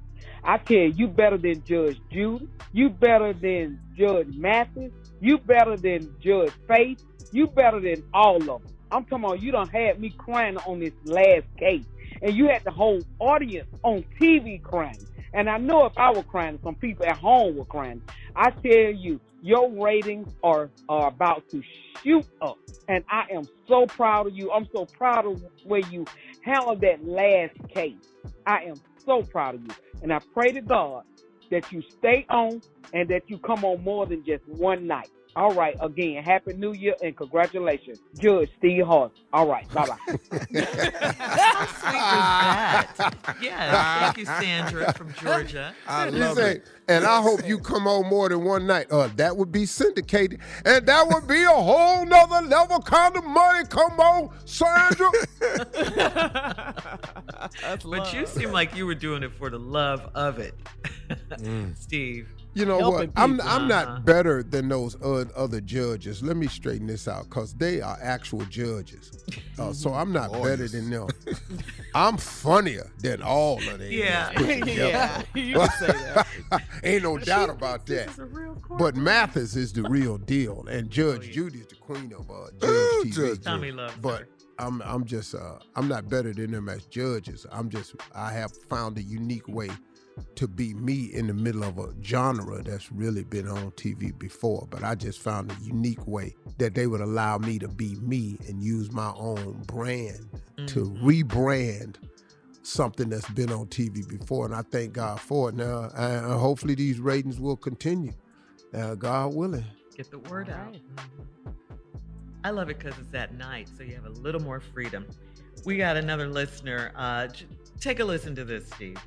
I tell you, you better than Judge Judy. You better than Judge Mathis. You better than Judge Faith. You better than all of them. I'm talking about you done had me crying on this last case. And you had the whole audience on TV crying. And I know if I were crying, some people at home were crying. I tell you, your ratings are, are about to shoot up. And I am so proud of you. I'm so proud of where you handled that last case. I am so proud of you. And I pray to God that you stay on and that you come on more than just one night. All right, again, Happy New Year and congratulations, Judge Steve Hart. All right, bye bye. How sweet was that? Yes. Thank you, Sandra from Georgia. I You love say, it. and I hope you come on more than one night. Uh, that would be syndicated, and that would be a whole nother level kind of money. Come on, Sandra. But you seem like you were doing it for the love of it, Steve. You know Helping what? I'm people. I'm not better than those other judges. Let me straighten this out, cause they are actual judges. Uh, so I'm not better than them. I'm funnier than all of them. Yeah. yeah, you can say that. Ain't no doubt about that. A real. But Mathis is the real deal, and Judge Oh, yeah. Judy is the queen of uh, Ooh, Judge TV. Judge Tommy loves But her. I'm I'm just uh, I'm not better than them as judges. I'm just I have found a unique way to be me in the middle of a genre that's really been on TV before. But I just found a unique way that they would allow me to be me and use my own brand to rebrand something that's been on TV before. And I thank God for it. Now, and hopefully these ratings will continue. Uh, God willing. Get the word All out. right. I love it because it's at night, so you have a little more freedom. We got another listener. Uh, take a listen to this, Steve.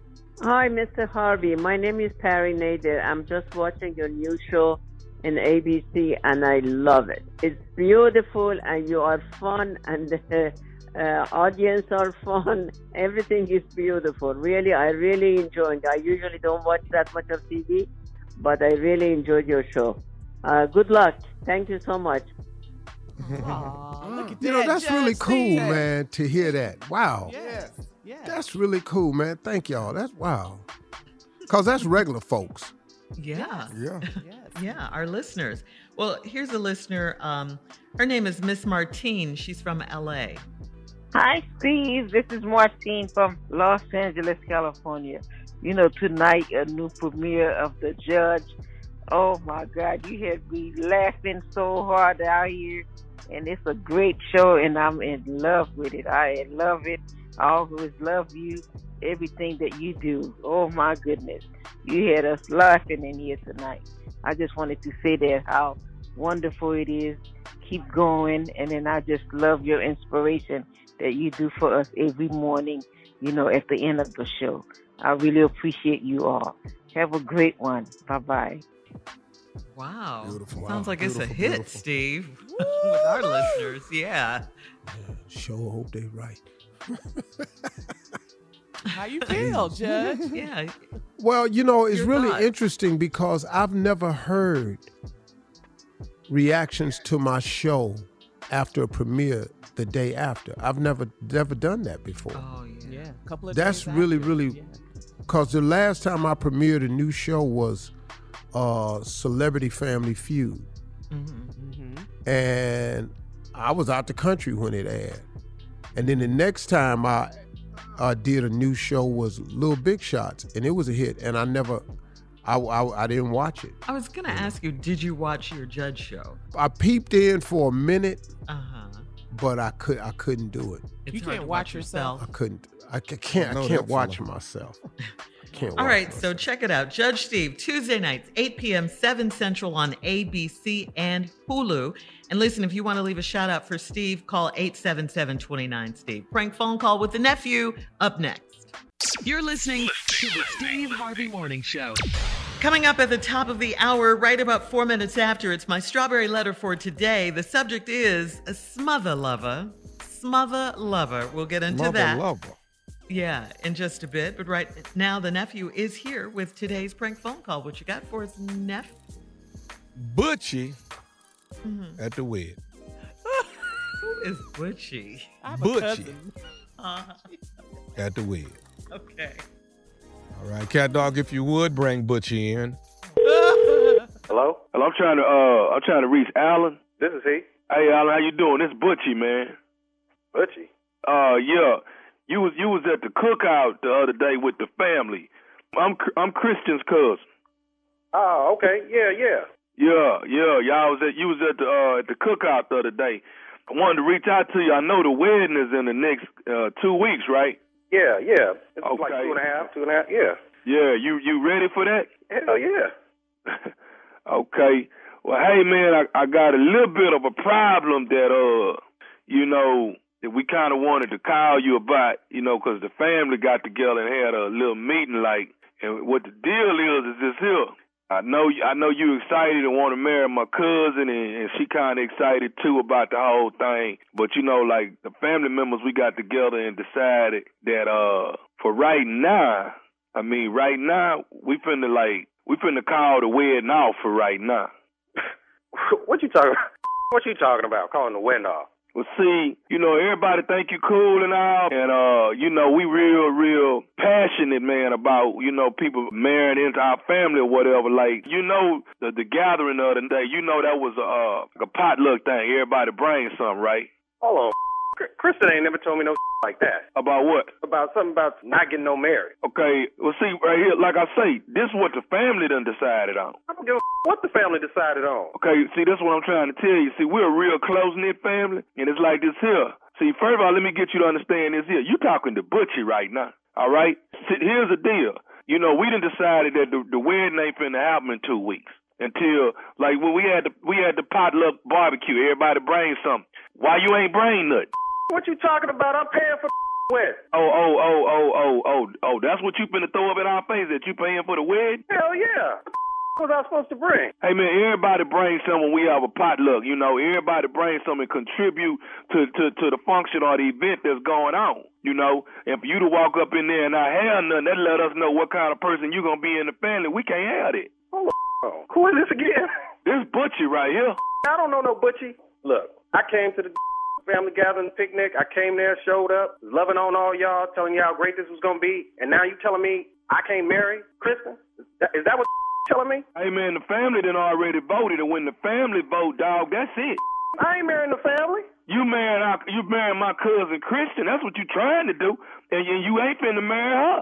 Hi, Mr. Harvey. My name is Perry Nader. I'm just watching your new show in ABC, and I love it. It's beautiful, and you are fun, and the uh, audience are fun. Everything is beautiful. Really, I really enjoy it. I usually don't watch that much of TV, but I really enjoyed your show. Uh, good luck. Thank you so much. Aw, look at You know, that, that's really cool, man, to hear that. Wow. Yes. Yes. That's really cool, man. Thank y'all. That's wow. Cause that's regular folks. Yeah. Yeah. Yeah, our listeners. Well, here's a listener. Um, her name is Miss Martine. She's from LA. Hi, Steve. This is Martine from Los Angeles, California. You know, tonight, a new premiere of The Judge. Oh, my God. You had me laughing so hard out here. And it's a great show, and I'm in love with it. I love it. I always love you, everything that you do. Oh, my goodness. You had us laughing in here tonight. I just wanted to say that how wonderful it is. Keep going. And then I just love your inspiration that you do for us every morning, you know, at the end of the show. I really appreciate you all. Have a great one. Bye bye. Wow. Beautiful. Sounds Wow. like it's a hit, beautiful. Steve, with our listeners. Yeah. Sure hope they right. How you feel, Judge? Yeah. Well, you know, it's Your really thoughts? interesting because I've never heard reactions to my show after a premiere the day after. I've never never done that before. Oh, yeah. Yeah. A couple of That's days really, after. really Yeah. Cause the last time I premiered a new show was uh Celebrity Family Feud. Mm-hmm. and I was out the country when it aired. And then the next time I I did a new show was Little Big Shots, and it was a hit. And I never, I, I, I didn't watch it. I was going to ask you, did you watch your judge show? I peeped in for a minute, Uh huh. but I could I couldn't do it. It's You can't to watch yourself. I couldn't. I can't. No, I can't watch fella. myself. I can't. All watch so check it out. Judge Steve, Tuesday nights, 8 p.m., 7 Central on ABC and Hulu. And listen, if you want to leave a shout out for Steve, call 877 29 Steve. Prank phone call with the nephew up next. You're listening to the Steve Harvey Morning Show. Coming up at the top of the hour, right about four minutes after, it's my strawberry letter for today. The subject is a smother lover. Smother lover. We'll get into Mother that. lover. Yeah, in just a bit. But right now, the nephew is here with today's prank phone call. What you got for us, Neff? Butchie Mhm. at the wedding. Who is Butchie? I have a Butchie. cousin. Uh, At the wedding. okay. All right, cat dog, if you would bring Butchie in. Hello? Hello, I'm trying to uh I'm trying to reach Alan. This is he. Hey Alan, how you doing? This Butchie, man. Butchie. Uh yeah. You was you was at the cookout the other day with the family. I'm I'm Christian's cousin. Oh, okay. Yeah, yeah. Yeah, yeah. Y'all was at you was at the uh at the cookout the other day. I wanted to reach out to you. I know the wedding is in the next uh two weeks, right? Yeah, yeah. It's Okay. like two and a half, two and a half. Yeah. Yeah, you you ready for that? Hell yeah. Okay. Well, hey man, I, I got a little bit of a problem that uh, you know, that we kind of wanted to call you about, you know, 'cause the family got together and had a little meeting, like, and what the deal is is this here. I know, I know you excited and want to marry my cousin, and, and she kind of excited too about the whole thing. But you know, like the family members, we got together and decided that uh, for right now, I mean, right now we finna like we finna call the wedding off for right now. what you talking? What you talking about? Calling the wind off. Well, see, you know, everybody think you cool and all, and uh, you know, we real, real passionate, man, about you know people marrying into our family or whatever. Like, you know, the the gathering of the day, you know, that was a uh, a potluck thing. Everybody bring something, right? Hold on. Kristen ain't never told me no like that. About what? About something about not getting no married. Okay, well, see, right here, like I say, this is what the family done decided on. I don't give a what the family decided on. Okay, see, that's what I'm trying to tell you. See, we're a real close knit family, and it's like this here. See, first of all, let me get you to understand this here. You talking to Butchie right now, all right? See, here's the deal. You know, we done decided that the, the wedding ain't finna happen in two weeks. Until like when we had the we had the potluck barbecue, everybody bring something. Why you ain't bring nothing? What you talking about? I'm paying for the wedding. Oh, oh, oh, oh, oh, oh, oh, that's what you finna throw up in our face that you paying for the wedding? Hell yeah. What was I supposed to bring? Hey man, everybody bring something when we have a potluck. You know, everybody bring something contribute to, to, to the function or the event that's going on. You know, and for you to walk up in there and not have nothing, that let us know what kind of person you gonna be in the family. We can't have it. Hold on. Who is this again? This Butchie right here. I don't know no Butchie. Look, I came to the family gathering picnic. I came there, showed up, loving on all y'all, telling y'all how great this was gonna be, and now you telling me I can't marry Kristen? Is that, is that what telling me? Hey man, the family done already voted, and when the family vote, dog, that's it. I ain't marrying the family. You marrying our, you marrying my cousin Christian. That's what you trying to do, and you, you ain't finna marry her.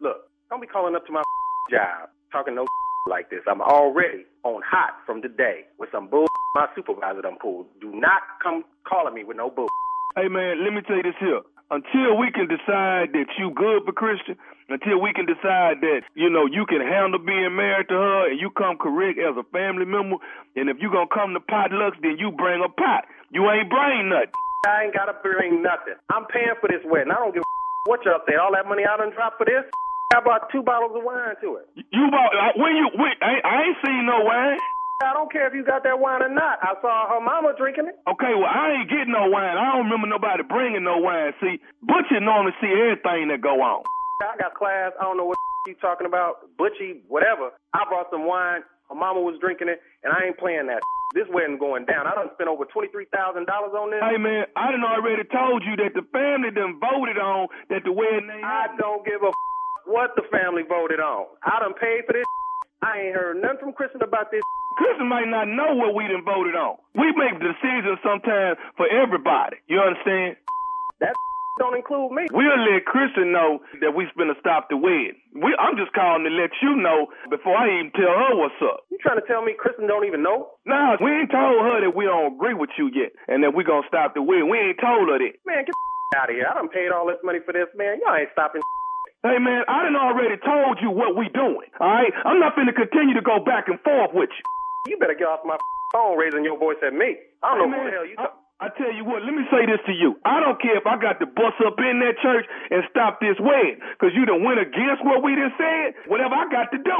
Look, don't be calling up to my job talking no like this. I'm already on hot from today with some bull my supervisor done pulled. Do not come calling me with no bull. Hey man, let me tell you this here. Until we can decide that you good for Christian, until we can decide that, you know, you can handle being married to her and you come correct as a family member, and if you gonna come to potlucks, then you bring a pot. You ain't bring nothing. I ain't gotta bring nothing. I'm paying for this wedding. I don't give a what y'all say. All that money I done dropped for this. I bought two bottles of wine to it. You bought uh, when you when, I, I ain't seen no wine. I don't care if you got that wine or not. I saw her mama drinking it. Okay, well I ain't getting no wine. I don't remember nobody bringing no wine. See, Butchie normally see everything that go on. I got class. I don't know what you talking about. Butchie, whatever. I brought some wine. Her mama was drinking it, and I ain't playing that. This wedding going down. I done spent over twenty three thousand dollars on this. Hey man, I done already told you that the family done voted on that the wedding. I don't give a what the family voted on. I done paid for this. I ain't heard nothing from Kristen about this. Kristen might not know what we done voted on. We make decisions sometimes for everybody. You understand? That don't include me. We'll let Kristen know that we finna stop the wedding. We, I'm just calling to let you know before I even tell her what's up. You trying to tell me Kristen don't even know? Nah, we ain't told her that we don't agree with you yet and that we gonna stop the wedding. We ain't told her that. Man, get out of here. I done paid all this money for this, man. Y'all ain't stopping. Hey man, I done already told you what we doing. All right, I'm not finna continue to go back and forth with you. You better get off my phone raising your voice at me. I don't know Hey, who man, the hell you talking. I tell you what, let me say this to you. I don't care if I got to bust up in that church and stop this wedding, because you done went against what we done said. Whatever I got to do.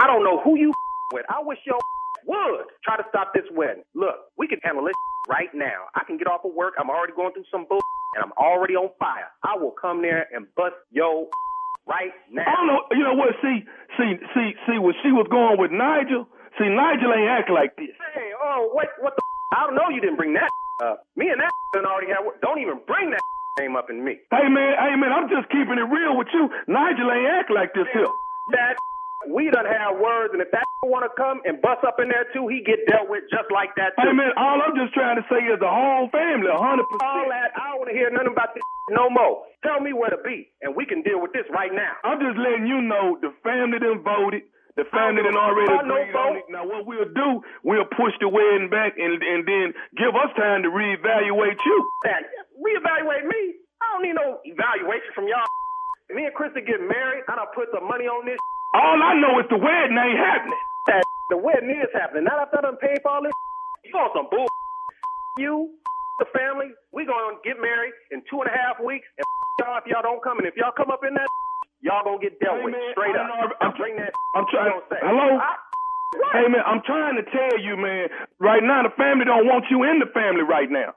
I don't know who you with. I wish your would try to stop this wedding. Look, we can handle this right now. I can get off of work. I'm already going through some bull, and I'm already on fire. I will come there and bust your right now. I don't know. You know what? See, see, see, see. When she was going with Nigel, see, Nigel ain't act like this. Hey, oh, what, what the? I don't know. You didn't bring that up. Me and that already have. Don't even bring that name up in me. Hey man, hey man, I'm just keeping it real with you. Nigel ain't act like this here. That we done have words, and if that want to come and bust up in there too, he get dealt with just like that too. Hey man, all I'm just trying to say is the whole family, hundred All percent. that, I don't want to hear nothing about this no more. Tell me where to be, and we can deal with this right now. I'm just letting you know the family done voted. The family done already agreed on it. Now what we'll do, we'll push the wedding back and and then give us time to reevaluate you. That reevaluate me. I don't need no evaluation from y'all. Me and Krista get married. I done put some money on this. All I know is the wedding ain't happening. That the wedding is happening. Not after I done paid for all this. You want some bull? You, the family, we gonna get married in two and a half weeks, and y'all if y'all don't come, and if y'all come up in that, y'all gonna get dealt Hey, with man, straight up. know- bring that. I'm trying. Hello. I- Hey man, I'm trying to tell you, man. Right now, the family don't want you in the family right now.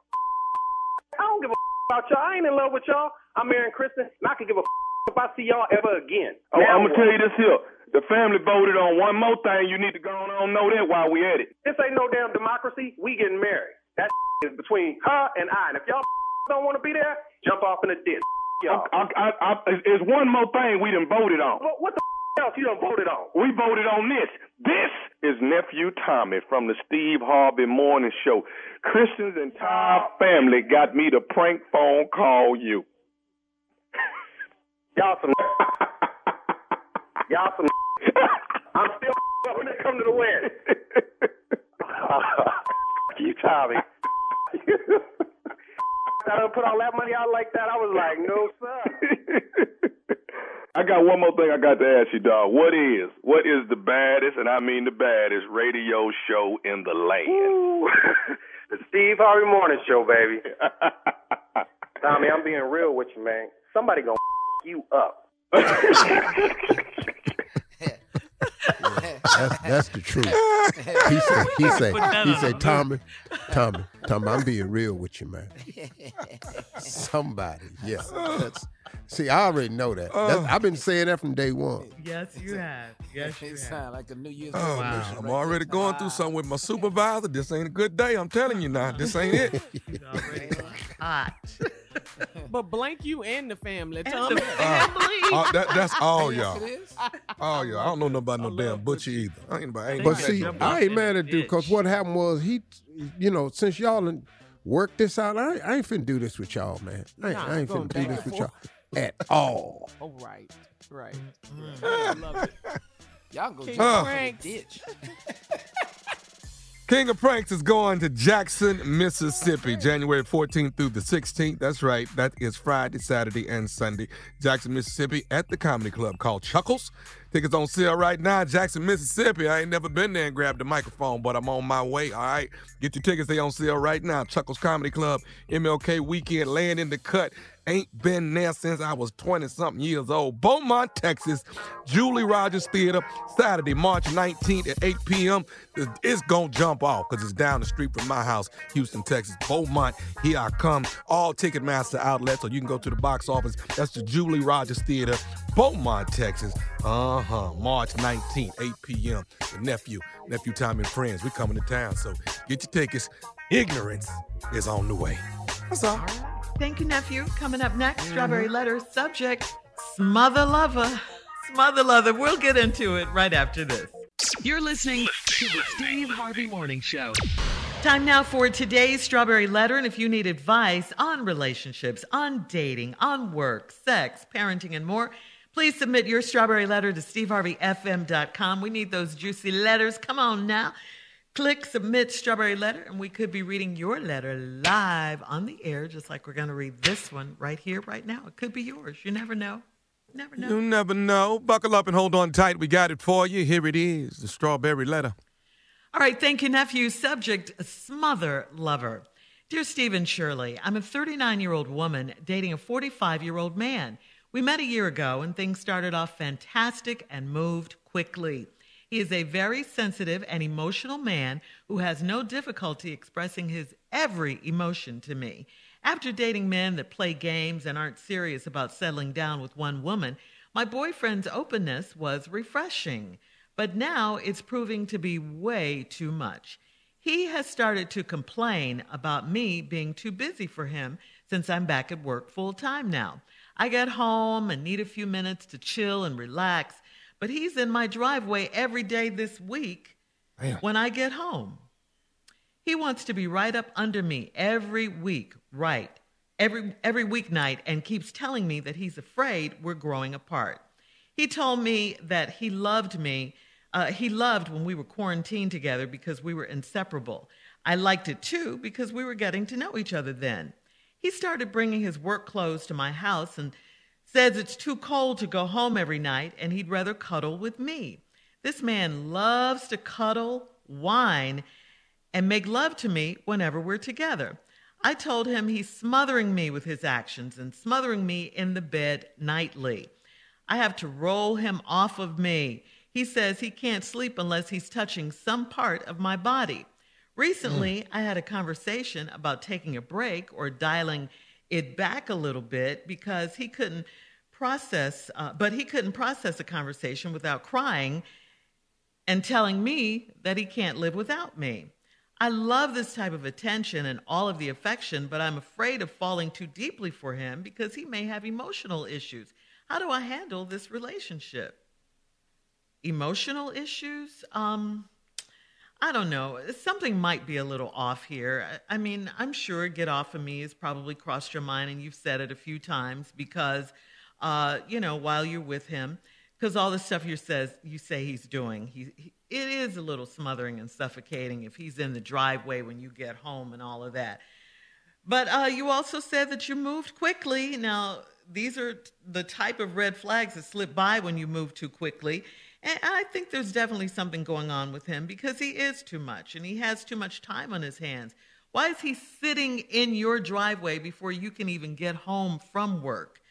I don't give a about y'all. I ain't in love with y'all. I'm marrying Kristen, and I can give a if I see y'all ever again. Oh, Now I'm gonna tell you this here. The family voted on one more thing. You need to go on and know that while we at it. This ain't no damn democracy. We getting married. That is between her and I. And if y'all don't want to be there, jump off in the ditch. Y'all. I, I, I, there's one more thing we done voted on. What, what the else you done voted on? We voted on this. This is nephew Tommy from the Steve Harvey Morning Show. Christian's entire oh. family got me to prank phone call you. Y'all some. y'all some. I'm still when it come to the wedding. you Tommy. I done put all that money out like that. I was like, no sir. I got one more thing I got to ask you, dog. What is what is the baddest, and I mean the baddest, radio show in the land? the Steve Harvey Morning Show, baby. Tommy, I'm being real with you, man. Somebody gonna you up. That's, that's the truth. He said, he said, he on said, Tommy, Tommy, Tommy, I'm being real with you, man. Somebody, yeah. That's, see, I already know that. That's, oh. I've been saying that from day one. Yes, you have. Yes, you have. sound like a New Year's Oh, resolution. I'm already going through something with my supervisor. This ain't a good day. I'm telling you now. This ain't it. He's already hot. But blank you and the family. And Tommy. the family. Uh, that, that's all y'all. Yes, it is. All y'all. I don't know nothing about no damn Butchie either. I ain't, I ain't But see, I ain't mad at dude because what happened was he, you know, since y'all done worked this out, I, I ain't finna do this with y'all, man. I, ain't- Nah, I ain't finna do this with y'all at all. Oh, right. Right. Mm. I love it. Y'all go King jump Uh. in the Pranks. ditch. King of Pranks is going to Jackson, Mississippi, January 14th through the 16th. That's right. That is Friday, Saturday, and Sunday. Jackson, Mississippi at the comedy club called Chuckles. Tickets on sale right now. Jackson, Mississippi. I ain't never been there and grabbed the microphone, but I'm on my way. All right. Get your tickets. They on sale right now. Chuckles Comedy Club, MLK weekend, laying in the cut. Ain't been there since I was 20 something years old. Beaumont, Texas, Julie Rogers Theater, Saturday, March 19th at 8 p.m. It's gonna jump off because it's down the street from my house, Houston, Texas. Beaumont, here I come. All Ticketmaster outlets, so you can go to the box office. That's the Julie Rogers Theater, Beaumont, Texas. Uh huh. March 19th, 8 p.m. The nephew, nephew Tommy and friends, we coming to town. So get your tickets. Ignorance is on the way. That's all. Thank you, nephew. Coming up next, mm-hmm. Strawberry Letter subject Smother Lover. Smother Lover. We'll get into it right after this. You're listening to the Steve Harvey Morning Show. Time now for today's Strawberry Letter. And if you need advice on relationships, on dating, on work, sex, parenting, and more, please submit your Strawberry Letter to steveharveyfm.com. We need those juicy letters. Come on now. Click Submit Strawberry Letter, and we could be reading your letter live on the air, just like we're going to read this one right here, right now. It could be yours. You never know. Never know. You never know. Buckle up and hold on tight. We got it for you. Here it is the strawberry letter. All right, thank you, nephew. Subject Smother Lover. Dear Stephen Shirley, I'm a 39 year old woman dating a 45 year old man. We met a year ago and things started off fantastic and moved quickly. He is a very sensitive and emotional man who has no difficulty expressing his every emotion to me. After dating men that play games and aren't serious about settling down with one woman, my boyfriend's openness was refreshing. But now it's proving to be way too much. He has started to complain about me being too busy for him, since I'm back at work full time now. I get home and need a few minutes to chill and relax, but he's in my driveway every day this week when I get home. He wants to be right up under me every week, right? Every every weeknight and keeps telling me that he's afraid we're growing apart. He told me that he loved me. Uh, he loved when we were quarantined together because we were inseparable. I liked it too because we were getting to know each other then. He started bringing his work clothes to my house and says it's too cold to go home every night and he'd rather cuddle with me. This man loves to cuddle, whine, and make love to me whenever we're together. I told him he's smothering me with his actions and smothering me in the bed nightly. I have to roll him off of me. He says he can't sleep unless he's touching some part of my body. Recently, I had a conversation about taking a break or dialing it back a little bit because he couldn't process, uh, but he couldn't process a conversation without crying and telling me that he can't live without me. I love this type of attention and all of the affection, but I'm afraid of falling too deeply for him because he may have emotional issues. How do I handle this relationship? Emotional issues? Um, I don't know. Something might be a little off here. I mean, I'm sure get off of me has probably crossed your mind, and you've said it a few times because, uh, you know, while you're with him, because all the stuff you says you say he's doing, he, he it is a little smothering and suffocating if he's in the driveway when you get home and all of that. But uh, you also said that you moved quickly. Now, these are the type of red flags that slip by when you move too quickly. And I think there's definitely something going on with him because he is too much and he has too much time on his hands. Why is he sitting in your driveway before you can even get home from work?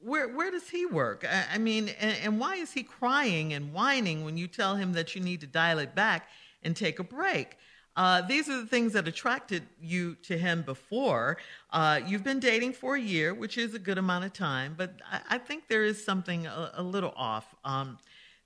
Where where does he work? I, I mean, and, and why is he crying and whining when you tell him that you need to dial it back and take a break? Uh, these are the things that attracted you to him before. Uh, you've been dating for a year, which is a good amount of time, but I, I think there is something a, a little off. Um,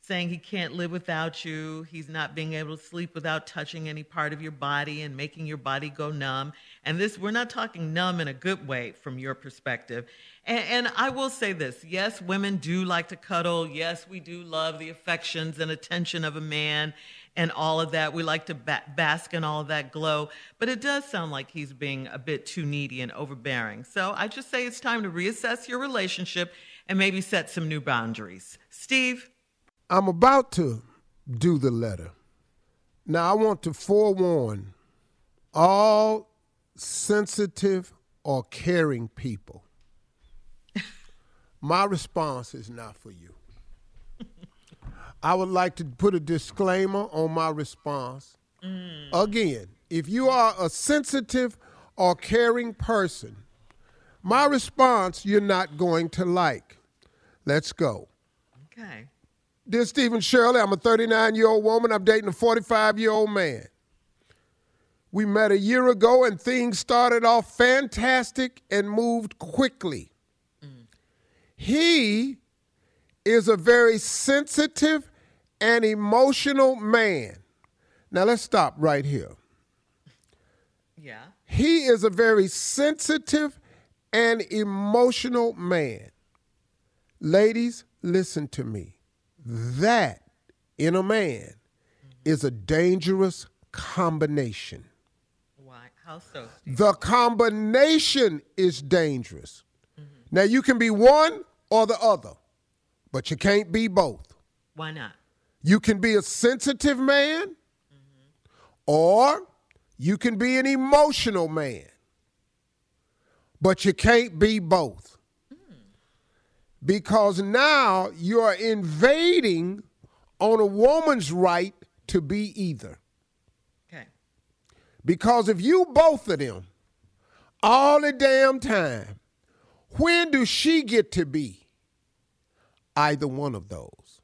saying he can't live without you, he's not being able to sleep without touching any part of your body and making your body go numb. And this, we're not talking numb in a good way from your perspective. And, and I will say this yes, women do like to cuddle. Yes, we do love the affections and attention of a man and all of that. We like to ba- bask in all of that glow. But it does sound like he's being a bit too needy and overbearing. So I just say it's time to reassess your relationship and maybe set some new boundaries. Steve? I'm about to do the letter. Now, I want to forewarn all sensitive or caring people. My response is not for you. I would like to put a disclaimer on my response. Mm. Again, if you are a sensitive or caring person, my response you're not going to like. Let's go. Okay. Dear Stephen Shirley, I'm a 39 year old woman. I'm dating a 45 year old man. We met a year ago and things started off fantastic and moved quickly. Mm. He is a very sensitive and emotional man. Now let's stop right here. Yeah. He is a very sensitive and emotional man. Ladies, listen to me. That in a man is a dangerous combination. Why? How so? The combination is dangerous. Now, you can be one or the other, but you can't be both. Why not? You can be a sensitive man, or you can be an emotional man, but you can't be both. Because now you're invading on a woman's right to be either. Okay. Because if you both of them all the damn time, when do she get to be either one of those?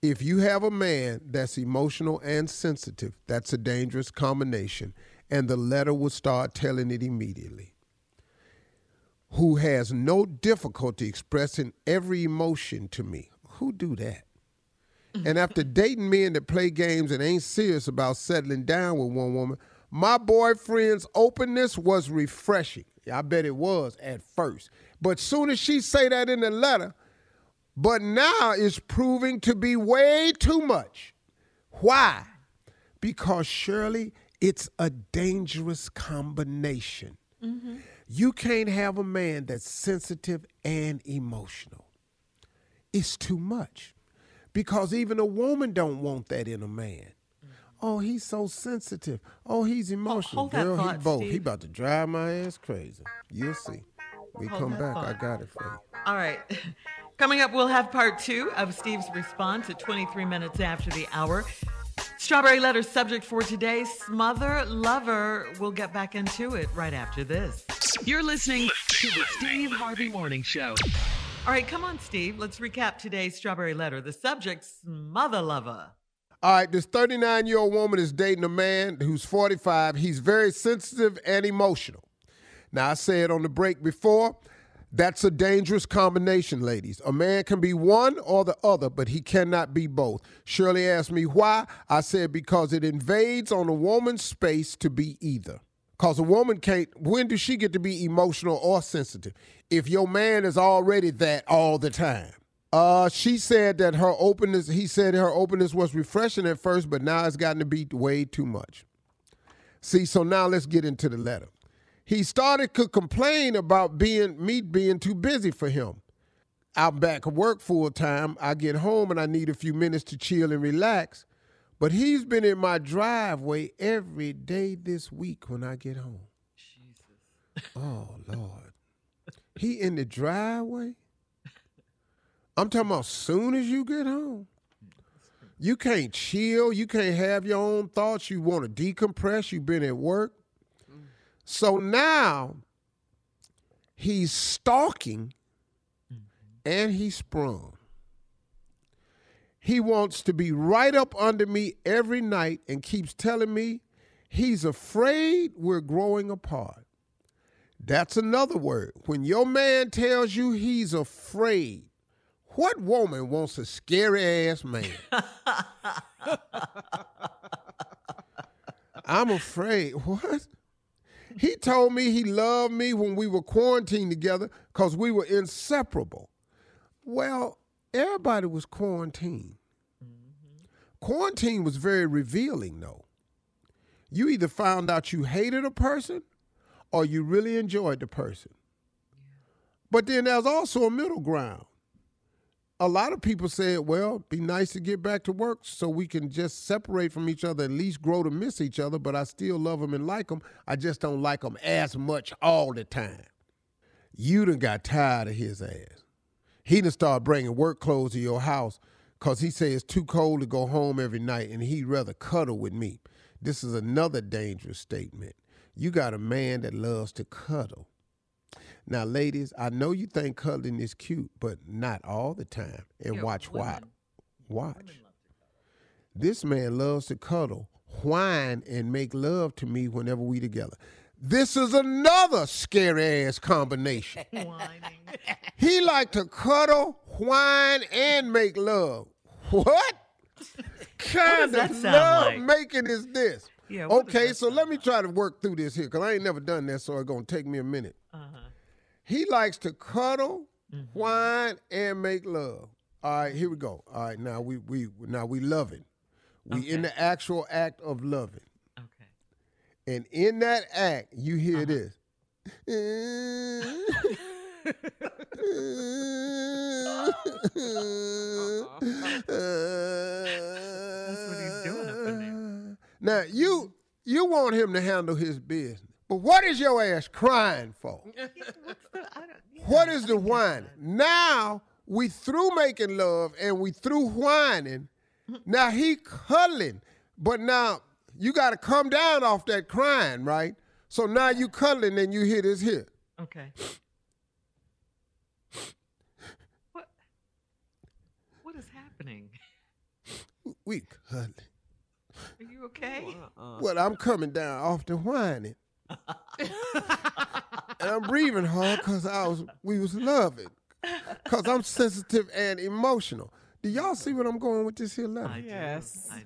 If you have a man that's emotional and sensitive, that's a dangerous combination, and the letter will start telling it immediately. Who has no difficulty expressing every emotion to me. Who do that? and after dating men that play games and ain't serious about settling down with one woman, My boyfriend's openness was refreshing. I bet it was at first. But soon as she say that in the letter, but now it's proving to be way too much. Why? Because surely it's a dangerous combination. Mm-hmm. You can't have a man that's sensitive and emotional. It's too much. Because even a woman don't want that in a man. Mm-hmm. Oh, he's so sensitive. Oh, he's oh, emotional. hold that Girl, thought, he both. Steve. He about to drive my ass crazy. You'll see. We Hold come back. I got it for you. All right. Coming up, we'll have part two of Steve's response at 23 minutes after the hour. Strawberry letter subject for today smother lover. We'll get back into it right after this. You're listening to the Steve Harvey Morning Show. All right, come on, Steve. Let's recap today's strawberry letter. The subject smother lover. All right, this 39 year old woman is dating a man who's 45. He's very sensitive and emotional. Now, I said on the break before, that's a dangerous combination, ladies. A man can be one or the other, but he cannot be both. Shirley asked me why. I said because it invades on a woman's space to be either. Because a woman can't, when does she get to be emotional or sensitive? If your man is already that all the time. Uh, she said that her openness, he said her openness was refreshing at first, but now it's gotten to be way too much. See, so now let's get into the letter. He started to complain about being me being too busy for him. I'm back at work full time. I get home and I need a few minutes to chill and relax. But he's been in my driveway every day this week when I get home. Jesus. Oh Lord. He in the driveway? I'm talking about soon as you get home. You can't chill. You can't have your own thoughts. You want to decompress. You've been at work. So now he's stalking and he's sprung. He wants to be right up under me every night and keeps telling me he's afraid we're growing apart. That's another word. When your man tells you he's afraid, what woman wants a scary ass man? I'm afraid. What? He told me he loved me when we were quarantined together because we were inseparable. Well, everybody was quarantined. Mm-hmm. Quarantine was very revealing, though. You either found out you hated a person or you really enjoyed the person. But then there's also a middle ground. A lot of people said, well, be nice to get back to work so we can just separate from each other, at least grow to miss each other, but I still love them and like them. I just don't like them as much all the time. You done got tired of his ass. He done started bringing work clothes to your house because he say it's too cold to go home every night and he'd rather cuddle with me. This is another dangerous statement. You got a man that loves to cuddle. Now, ladies, I know you think cuddling is cute, but not all the time. And Yeah, watch why. Watch. This man loves to cuddle, whine, and make love to me whenever we together. This is another scary ass combination. he like to cuddle, whine, and make love. What? kind that of love like? making is this? Yeah, okay, so let me try to work through this here because I ain't never done that, so it's gonna take me a minute. He likes to cuddle, mm-hmm. whine, and make love. All right, here we go. All right, now we we now we loving. We in the actual act of loving. Okay. And in that act, you hear uh-huh. this. That's what he's doing up in there. Now you you want him to handle his business, but what is your ass crying for? What is the whining? Now we through making love and we through whining. Mm-hmm. Now he cuddling, but now you got to come down off that crying, right? So now you cuddling and you hit his here. Okay. What? What is happening? We cuddling. Are you okay? Uh-uh. Well, I'm coming down off the whining. And I'm breathing hard because I was we was loving. Cause I'm sensitive and emotional. Do y'all see what I'm going with this here letter? Yes. I do.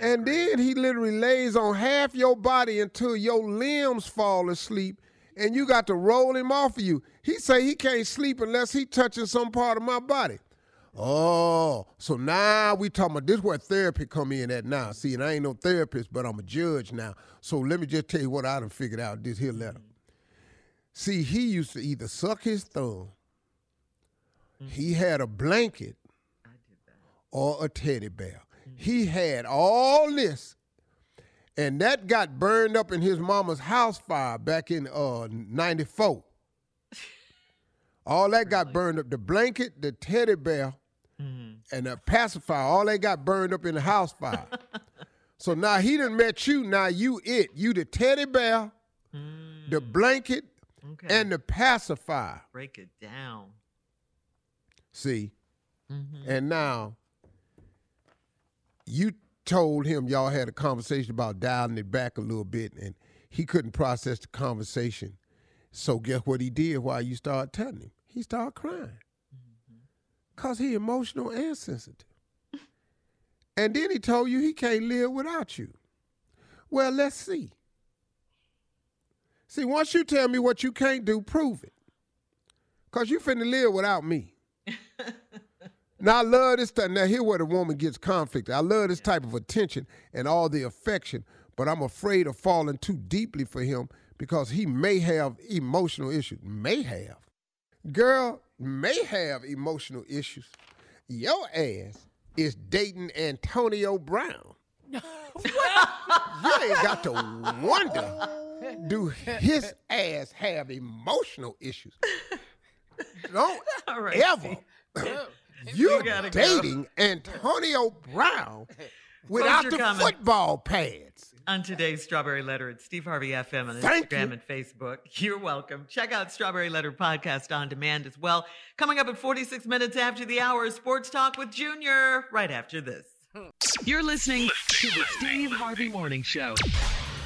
and then he literally lays on half your body until your limbs fall asleep and you got to roll him off of you. He say he can't sleep unless he touching some part of my body. Oh, so now we talking about this where therapy come in at now. See, and I ain't no therapist, but I'm a judge now. So let me just tell you what I done figured out this here letter. See, he used to either suck his thumb, he had a blanket, or a teddy bear. He had all this, and that got burned up in his mama's house fire back in uh 94. All that got burned up. The blanket, the teddy bear, Mm-hmm. and the pacifier, all they got burned up in the house fire. so now he done met you. Now you it. You the teddy bear, mm. the blanket, and the pacifier. Break it down. See? Mm-hmm. And now you told him y'all had a conversation about dialing it back a little bit, and he couldn't process the conversation. So guess what he did while you started telling him? He started crying. Cause he emotional and sensitive. And then he told you he can't live without you. Well, let's see. See, once you tell me what you can't do, prove it. Cause you finna live without me. now I love this time. Now here where the woman gets conflict. I love this type of attention and all the affection, but I'm afraid of falling too deeply for him because he may have emotional issues. May have. Girl may have emotional issues. Your ass is dating Antonio Brown. you ain't got to wonder do his ass have emotional issues? Don't ever. You're gotta go. dating Antonio Brown without the comment. football pads. On today's Strawberry Letter at Steve Harvey FM on Thank Instagram you. and Facebook. You're welcome. Check out Strawberry Letter podcast on demand as well. Coming up at 46 minutes after the hour, Sports Talk with Junior, right after this. You're listening to the Steve Harvey Morning Show.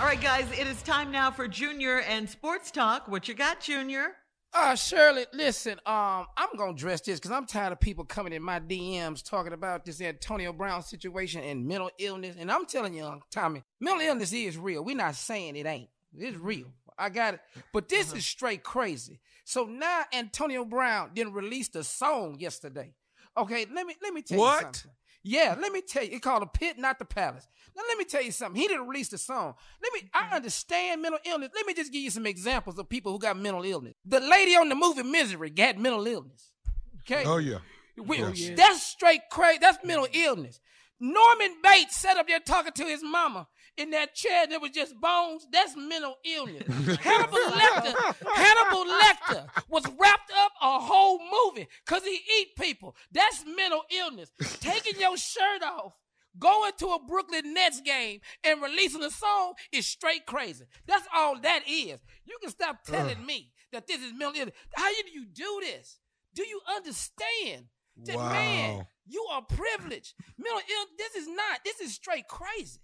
All right, guys, it is time now for Junior and Sports Talk. What you got, Junior? Uh, Shirley, listen, um, I'm gonna address this because I'm tired of people coming in my DMs talking about this Antonio Brown situation and mental illness. And I'm telling you, Tommy, mental illness is real. We're not saying it ain't. It's real. I got it. But this is straight crazy. So now Antonio Brown didn't release the song yesterday. Okay, let me let me tell What? you something. Yeah, let me tell you. It called a pit, not the palace. Now let me tell you something. He didn't release the song. Let me. I mm-hmm. understand mental illness. Let me just give you some examples of people who got mental illness. The lady on the movie Misery got mental illness. Okay. Oh yeah. We- Yes. Oh, that's straight crazy. That's mental mm-hmm. illness. Norman Bates sat up there talking to his mama in that chair that was just bones. That's mental illness. Hannibal Lecter, Hannibal Lecter was wrapped up a whole movie because he eat people. That's mental illness. Taking your shirt off, going to a Brooklyn Nets game and releasing a song is straight crazy. That's all that is. You can stop telling me that this is mental illness. How do you do this? Do you understand? That man, you are privileged. Mental illness, This is not. This is straight crazy.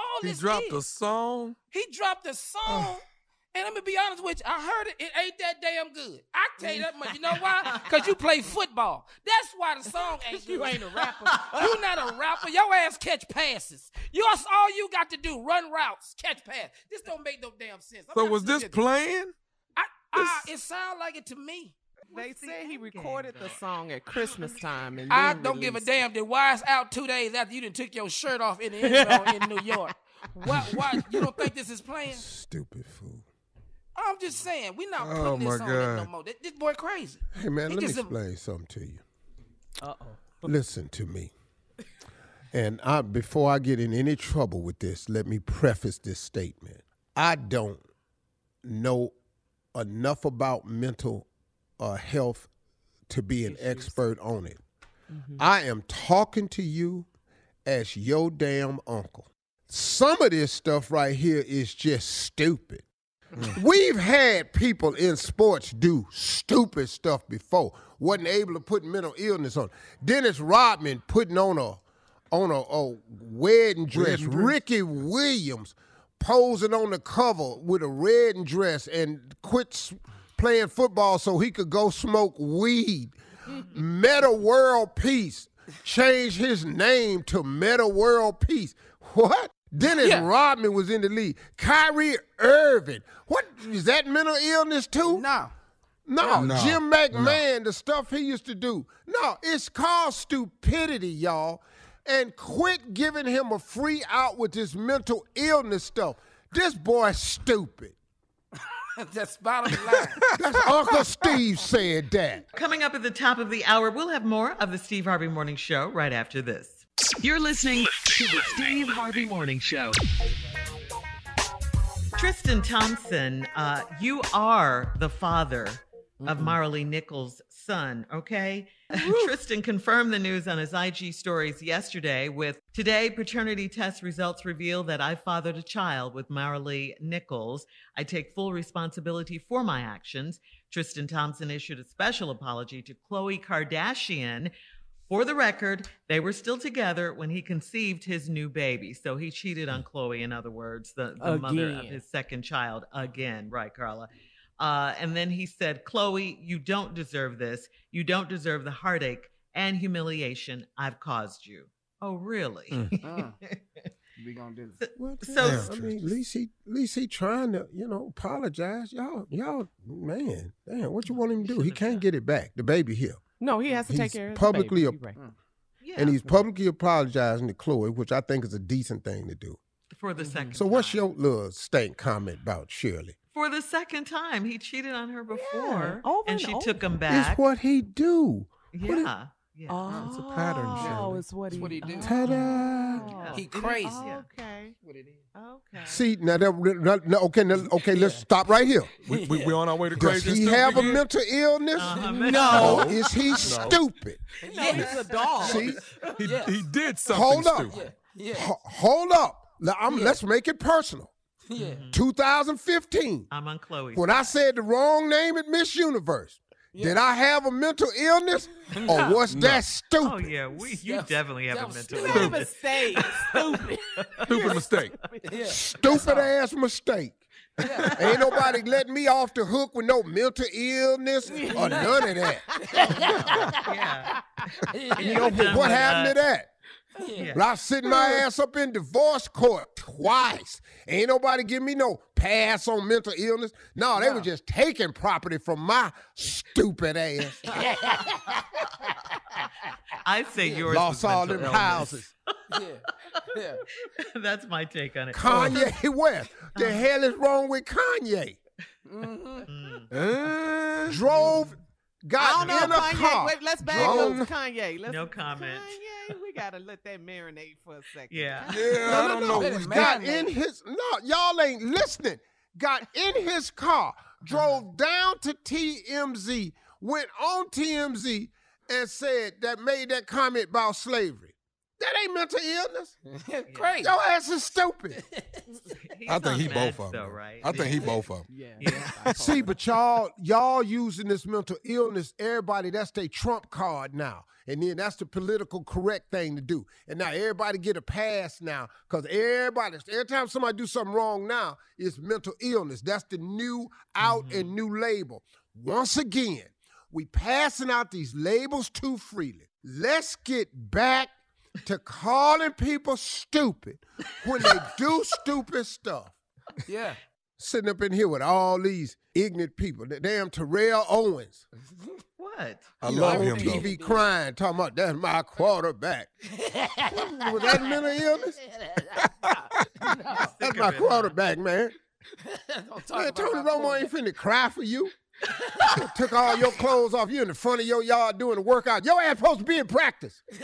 All He dropped is. a song. He dropped a song. And let me be honest with you, I heard it. It ain't that damn good. I tell you that much. You know why? Because you play football. That's why the song ain't good. You ain't a rapper. you not a rapper. Your ass catch passes. You all you got to do. Run routes, catch pass. This don't make no damn sense. I'm So was this playing? Ah, it sound like it to me. They said he recorded the song at Christmas time, and I don't give a damn that why it's out two days after you done took your shirt off in the end zone in New York. Why, why you don't think this is playing? Stupid fool. I'm just saying, we not Oh, putting this my on it no God. more. This, this boy crazy. Hey man, He let me just a- explain something to you. Uh oh. Listen to me. And I before I get in any trouble with this, let me preface this statement. I don't know enough about mental uh, health to be an expert on it. I am talking to you as your damn uncle. Some of this stuff right here is just stupid. We've had people in sports do stupid stuff before. Wasn't able to put mental illness on. Dennis Rodman putting on a on a, a wedding dress. Wedding dress. Ricky Williams posing on the cover with a wedding dress and quit playing football so he could go smoke weed. Metta World Peace changed his name to Metta World Peace. What? Dennis Yeah. Rodman was in the league. Kyrie Irving. What is that mental illness too? No. No, No, Jim McMahon, the stuff he used to do. No, it's called stupidity, y'all. And quit giving him a free out with this mental illness stuff. This boy's stupid. That's bottom line. That's Uncle Steve said that. Coming up at the top of the hour, we'll have more of the Steve Harvey Morning Show right after this. You're listening to the Steve Harvey Morning Show. Tristan Thompson, uh, you are the father of Mm-hmm. Maralee Nichols' son, okay? Tristan confirmed the news on his IG stories yesterday with today paternity test results reveal that I fathered a child with Maralee Nichols. I take full responsibility for my actions. Tristan Thompson issued a special apology to Khloe Kardashian. For the record, they were still together when he conceived his new baby. So he cheated on hmm. Khloe, in other words, the, the mother of his second child again. Right, Carla? Uh, and then he said, Khloe, you don't deserve this. You don't deserve the heartache and humiliation I've caused you. Oh, really? Uh, we gonna do this. So, Yeah, I mean, at least he, at least he trying to, you know, apologize. Y'all, y'all, man, damn, what you want him to do? He can't get it back. The baby here. No, he has to take He's care of the publicly, baby. ap- You're right. yeah, and he's publicly apologizing to Khloe, which I think is a decent thing to do. for the second So, what's your little stank comment about Shirley? For the second time. He cheated on her before, over and and she over. took him It's back. what he do. What it- yeah, yeah. Oh, It's a pattern, Shirley. it's what That's he, what he do. Ta-da! He crazy. Oh, okay. What it is. Okay. See now, that, now- now- okay, now, okay, let's stop right here. We, we, we on our way to Does crazy. he and have a stupid mental illness? Uh-huh. No. Is he stupid? No, he's a dog. See, He, Yes. he did something hold up. stupid. Yeah. Ho- hold up. Now, I'm- Let's make it personal. Yeah. 2015. I'm on Khloe. When I said the wrong name at Miss Universe, did I have a mental illness, or was that stupid? Oh yeah, we you That was- definitely have a was mental stupid. Made a illness. mistake. Stupid. Stupid mistake. Yeah. Stupid ass mistake. Ain't nobody letting me off the hook with no mental illness or none of that. Yeah. You know what happened uh, to that? Yeah. Well, I sitting my ass up in divorce court twice. Ain't nobody give me no pass on mental illness. No, they were just taking property from my stupid ass. I say yours Lost all them illness. houses. Yeah. Yeah. That's my take on it. Kanye West. The hell is wrong with Kanye? Mm-hmm. Uh, Drove, I don't in know, a Kanye. car. Wait, let's back drove- up to Kanye. Let's, No comment. Kanye, we gotta let that marinate for a second. Yeah. yeah, I don't know. Wait a minute. got Man. in his no, y'all ain't listening. Got in his car, drove uh-huh. down to TMZ, went on TMZ, and said that made that comment about slavery. That ain't mental illness. Crazy. Your ass is stupid. I think he both of them. though, right? I think he both of them. Yeah. Yeah. See, but y'all, y'all using this mental illness, everybody, that's their trump card now. And then that's the political correct thing to do. And now everybody get a pass now. Cause everybody, every time somebody do something wrong now, it's mental illness. That's the new out and new label. Once again, we passing out these labels too freely. Let's get back to calling people stupid when they do stupid stuff Yeah. sitting up in here with all these ignorant people. The damn Terrell Owens. What? I You love him though. TV crying, talking about that's my quarterback. Was that mental illness? That's my quarterback, man. Don't talk Man, Tony Romo ain't finna cry for you. Took all your clothes off you in the front of your yard doing the workout. Your ass supposed to be in practice.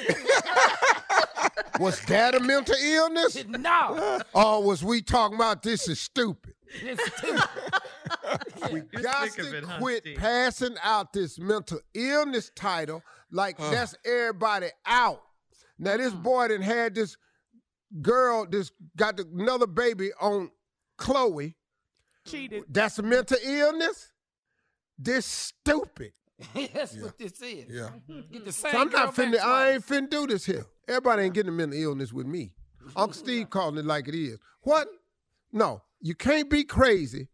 was that a mental illness? No. Or was we talking about this is stupid? It's stupid. We You're got to it, quit Steve? passing out this mental illness title like that's everybody out. Now this hmm. boy done had this girl, this got another baby on Khloe. Cheated. That's a mental illness. This stupid. That's what this is. Yeah. Get the same So I'm not finna. I ain't twice. finna do this here. Everybody ain't getting a mental illness with me. Uncle Steve calling it like it is. What? No, you can't be crazy,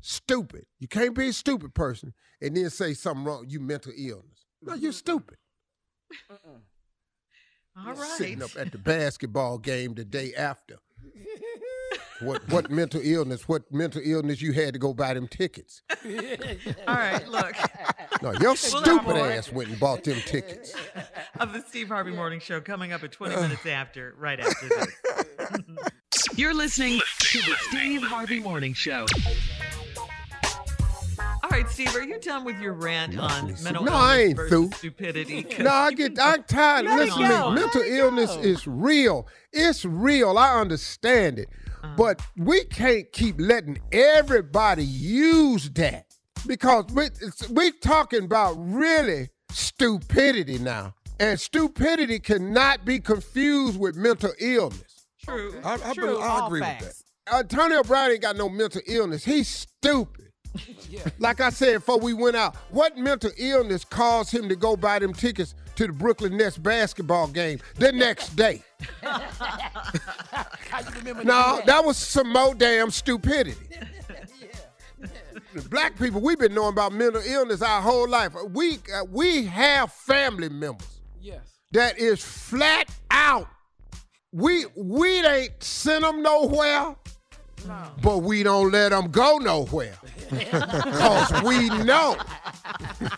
stupid. You can't be a stupid person and then say something wrong. You mental illness. No, you're stupid. All right. Sitting up at the basketball game the day after. what what mental illness? What mental illness you had to go buy them tickets? All right, look. No, your We'll stupid ass went and bought them tickets. Of the Steve Harvey Morning Show coming up at 20 minutes after, right after this. You're listening to the Steve Harvey Morning Show. All right, Steve, are you done with your rant on mental No, illness I ain't versus through. stupidity? 'Cause No, I get I'm tired. Listen to me. Mental illness go. is real. It's real. I understand it. Uh-huh. But we can't keep letting everybody use that because we it's, we talking about really stupidity now. And stupidity cannot be confused with mental illness. True. I, I, True, I all agree with facts. that. Antonio Brown ain't got no mental illness. He's stupid. Like I said before we went out, what mental illness caused him to go buy them tickets to the Brooklyn Nets basketball game the next day? How you remember No, that? that was some more damn stupidity. Black people, we've been knowing about mental illness our whole life. We uh, we have family members Yes. that is flat out. We we ain't sent them nowhere, but we don't let them go nowhere. Cause we know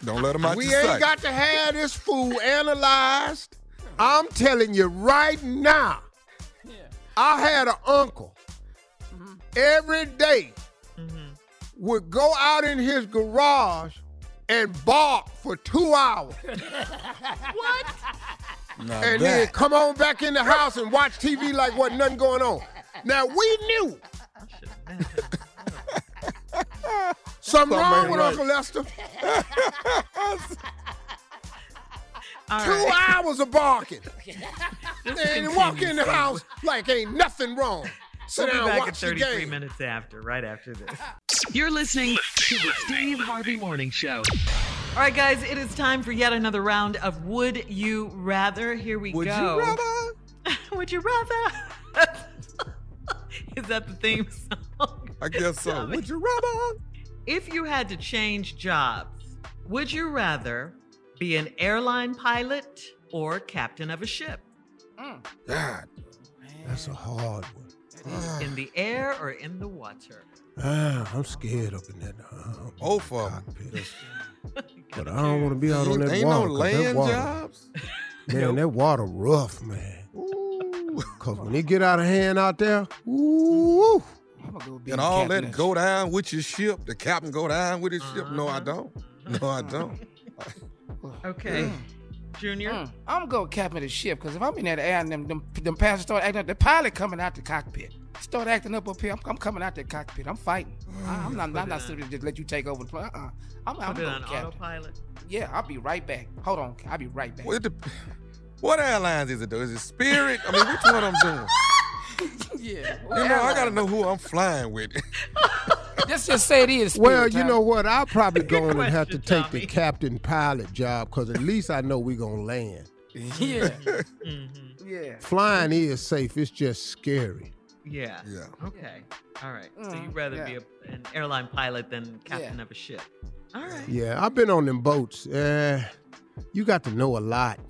Don't let them out we your ain't sight. got to have this food analyzed. I'm telling you right now. I had an uncle mm-hmm. every day mm-hmm. would go out in his garage and bark for two hours. what? Now and then that- come on back in the house and watch TV like wasn't nothing going on. Now we knew. Something Something wrong with right. Uncle Lester. All Two right. hours of barking. And then walk in the house like ain't nothing wrong. Sit We'll be down, back at watch the 33 game. minutes after, right after this. You're listening to the Steve Harvey Morning Show. All right, guys, it is time for yet another round of Would You Rather. Here we go. Would you rather? Would you rather? is that the theme song? I guess so. Tell me. Would you rather? If you had to change jobs, would you rather be an airline pilot or captain of a ship? God, that's a hard one. In the air or in the water? Ah, I'm scared up in that. Uh, Both of them. cockpit. but I don't want to be out on that ain't water. no 'cause that land water, jobs. Man, that water rough, man. Cause when it get out of hand out there, ooh, I'm go And all captain that go down with your ship. The captain go down with his ship. No, Uh-huh. I don't. No, I don't. Okay. Junior? Mm, I'm gonna go captain the ship because if I'm in that air and them, them, them passengers start acting up, the pilot coming out the cockpit. Start acting up up here. I'm, I'm coming out the cockpit. I'm fighting. I, am not. I'm not suited to just let you take over the plane. Uh-uh. I'm, I'm Put it going captain. autopilot. Yeah, I'll be right back. Hold on. I'll be right back. Well, it dep- what airlines is it though? Is it Spirit? I mean, which one I'm doing? yeah. You know, I gotta know who I'm flying with. Let's just say it is. Well, you time. know what? I'll probably go in and have to question, take the captain pilot job because at least I know we're gonna land. Yeah. Mm-hmm. Yeah. Flying is safe. It's just scary. Yeah. Yeah. Okay. All right. so Mm, you'd rather be a, an airline pilot than captain of a ship. All right. Yeah, I've been on them boats. Uh, you got to know a lot.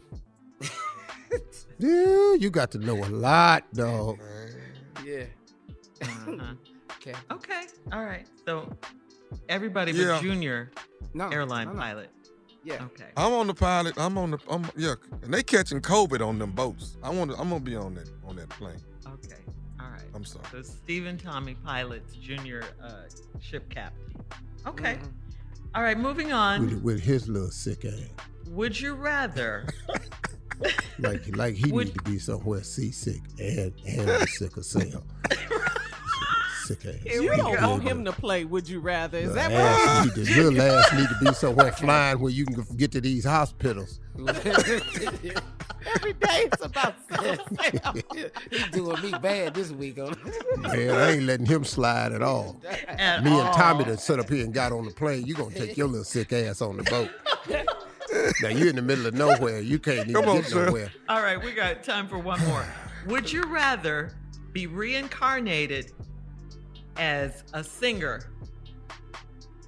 Yeah, you got to know a lot, dog. Yeah. Uh-huh. Okay. Okay. All right. So everybody but Junior, No. airline no, no. pilot. Yeah. Okay. I'm on the pilot. I'm on the. I'm yeah, and they catching COVID on them boats. I want. to I'm gonna be on that on that plane. Okay. All right. I'm sorry. So Stephen Tommy pilots Junior uh, ship captain. Okay. Mm-hmm. All right. Moving on. With, with his little sick ass. Would you rather? Like, like he Would- need to be somewhere seasick and and with sickle cell. Sick ass. Here You we don't want him to play Would You Rather. Is Little that ass what need to, little ass need to be somewhere flying where you can get to these hospitals. every day it's about sickle? He's doing me bad this week. huh? Man, I ain't letting him slide at all. At Me and Tommy all. that set up here and got on the plane. You gonna take your little sick ass on the boat. Now you're in the middle of nowhere. You can't even Come on, get sir. nowhere. All right, we got time for one more. Would you rather be reincarnated as a singer,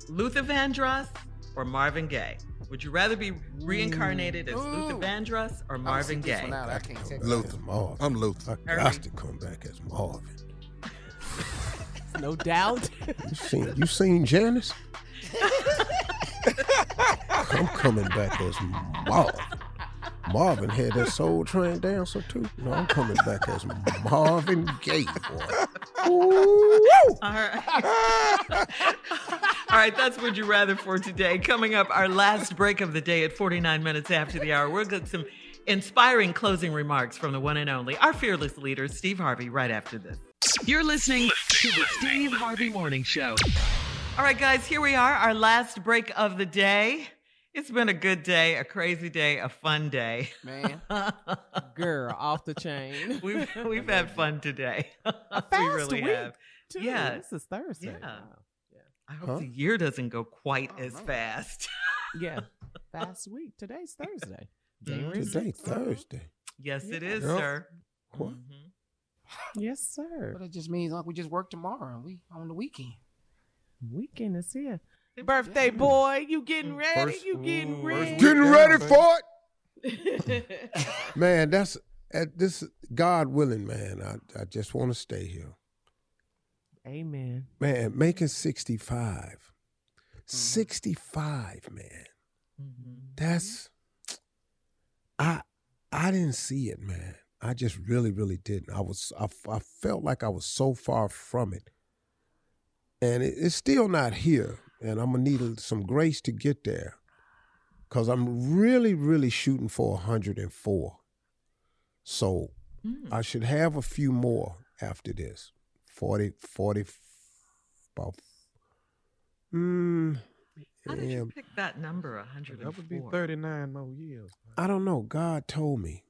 Luther Vandross or Marvin Gaye? Would you rather be reincarnated as Luther Ooh. Vandross or Marvin sit this Gaye? one out. I can't take that. Luther Marvin. I'm Luther. I Hurry. got to come back as Marvin. No doubt. You seen you seen Janice? I'm coming back as Marvin. Marvin had that Soul Train dancer too. No, I'm coming back as Marvin Gaye, boy. Ooh. All right. All right, that's Would You Rather for today. Coming up, our last break of the day at 49 minutes after the hour. We'll get some inspiring closing remarks from the one and only, our fearless leader, Steve Harvey, right after this. You're listening to the Steve Harvey Morning Show. All right, guys, here we are, our last break of the day. It's been a good day, a crazy day, a fun day. Man. Girl, off the chain. We've we've had fun today. we fast really week, have. too. Yeah. This is Thursday. Yeah. Wow. I hope Huh? the year doesn't go quite as fast. Yeah. Fast week. Today's Thursday. Mm-hmm. January Today 6th. Thursday. yes, it is, Yep. sir. What? Mhm. Yes, sir. But it just means like we just work tomorrow and we on the weekend. Weekend is here. Birthday boy, you getting ready? First- you getting ooh, ready? Getting ready for it. Man, that's at this God willing, man. I, I just want to stay here. Amen. Man, making 65. Mm-hmm. 65, man. Mm-hmm. That's I I didn't see it, man. I just really, really didn't. I was I, I felt like I was so far from it. And it, it's still not here. And I'm gonna need some grace to get there. Cause I'm really, really shooting for 104. So Mm. I should have a few more after this. 40, 40, about, mm, How did yeah, you pick that number, 104? That would be 39 more years. I don't know. God told me.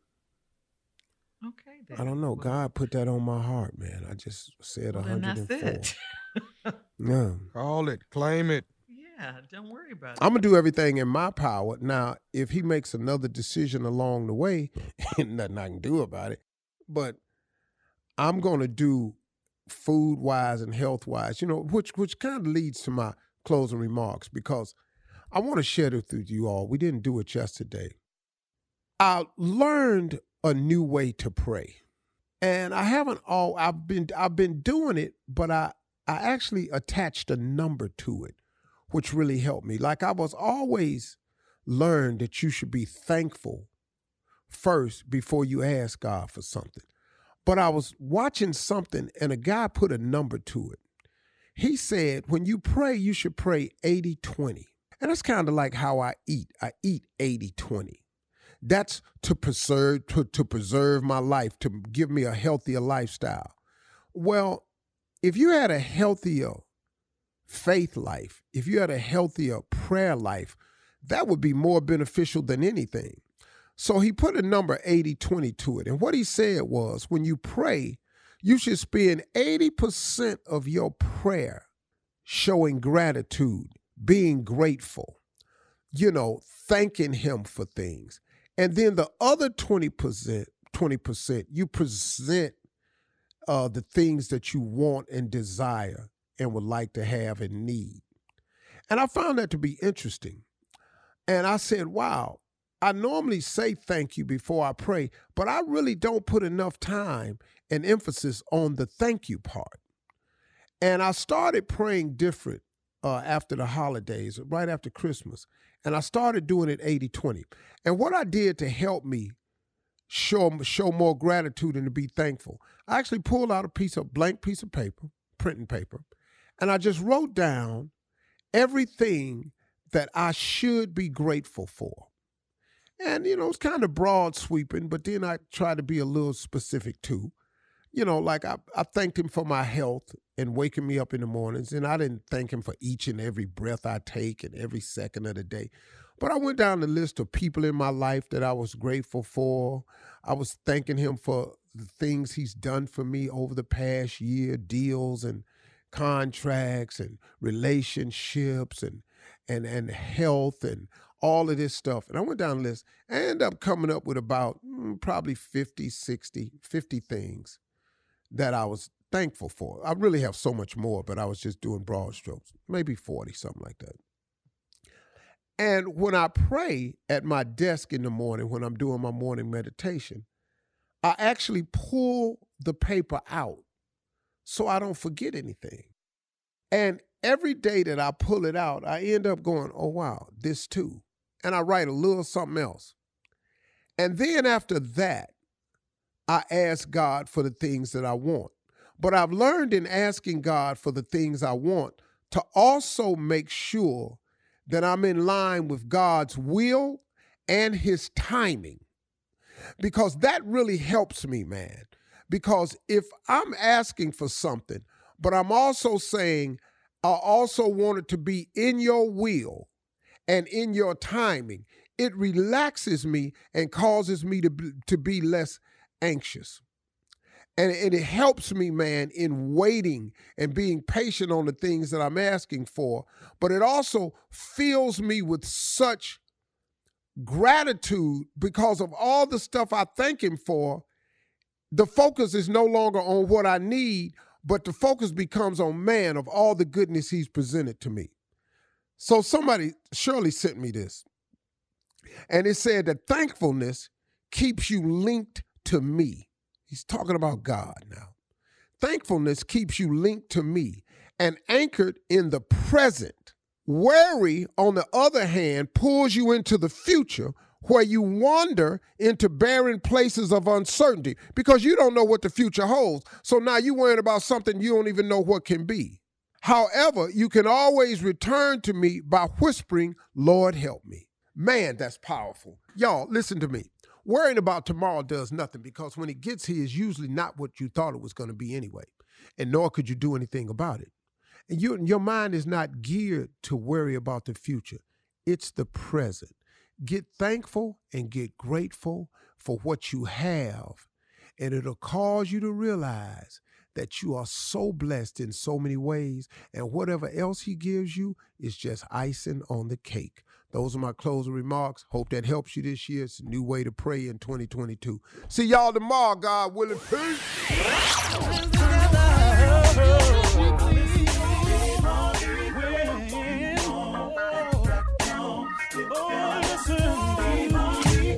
Okay, then. I don't know. Well, God put that on my heart, man. I just said well, then that's 104. it. Yeah. Call it, claim it. yeah, don't worry about it. I'm gonna do everything in my power. Now, if he makes another decision along the way, nothing I can do about it. But I'm gonna do food wise and health wise, you know, which which kind of leads to my closing remarks because I want to share this with you all. We didn't do it yesterday. I learned a new way to pray. And I haven't all I've been I've been doing it, but I I actually attached a number to it, which really helped me. Like I was always learned that you should be thankful first before you ask God for something. But I was watching something and a guy put a number to it. He said, when you pray, you should pray 80 20. And that's kind of like how I eat. I eat 80 20. That's to preserve to, to preserve my life, to give me a healthier lifestyle. Well, if you had a healthier faith life, if you had a healthier prayer life, that would be more beneficial than anything. So he put a number 80 20 to it. And what he said was when you pray, you should spend 80% of your prayer showing gratitude, being grateful, you know, thanking him for things. And then the other 20%, 20%, you present uh, the things that you want and desire and would like to have and need. And I found that to be interesting. And I said, wow, I normally say thank you before I pray, but I really don't put enough time and emphasis on the thank you part. And I started praying different uh, after the holidays, right after Christmas. And I started doing it 80 20. And what I did to help me show, show more gratitude and to be thankful, I actually pulled out a piece of blank piece of paper, printing paper, and I just wrote down everything that I should be grateful for. And, you know, it's kind of broad sweeping, but then I try to be a little specific too. You know, like I, I thanked him for my health and waking me up in the mornings. And I didn't thank him for each and every breath I take and every second of the day. But I went down the list of people in my life that I was grateful for. I was thanking him for the things he's done for me over the past year, deals and contracts and relationships and and and health and all of this stuff. And I went down the list. I ended up coming up with about mm, probably 50, 60, 50 things that I was thankful for. I really have so much more, but I was just doing broad strokes, maybe 40, something like that. And when I pray at my desk in the morning, when I'm doing my morning meditation, I actually pull the paper out so I don't forget anything. And every day that I pull it out, I end up going, oh, wow, this too. And I write a little something else. And then after that, I ask God for the things that I want. But I've learned in asking God for the things I want to also make sure that I'm in line with God's will and his timing. Because that really helps me, man. Because if I'm asking for something, but I'm also saying, I also want it to be in your will and in your timing, it relaxes me and causes me to to be less anxious. And, and it helps me, man, in waiting and being patient on the things that I'm asking for. But it also fills me with such gratitude because of all the stuff I thank Him for. The focus is no longer on what I need, but the focus becomes on man of all the goodness He's presented to me. So somebody surely sent me this. And it said that thankfulness keeps you linked to me. He's talking about God now. Thankfulness keeps you linked to me and anchored in the present. Worry, on the other hand, pulls you into the future where you wander into barren places of uncertainty because you don't know what the future holds. So now you're worrying about something you don't even know what can be. However, you can always return to me by whispering, Lord, help me. Man, that's powerful. Y'all, listen to me. Worrying about tomorrow does nothing because when it gets here, it's usually not what you thought it was going to be anyway, and nor could you do anything about it. And you, your mind is not geared to worry about the future, it's the present. Get thankful and get grateful for what you have, and it'll cause you to realize that you are so blessed in so many ways, and whatever else He gives you is just icing on the cake. Those are my closing remarks. Hope that helps you this year. It's a new way to pray in 2022. See y'all tomorrow, God willing. Peace.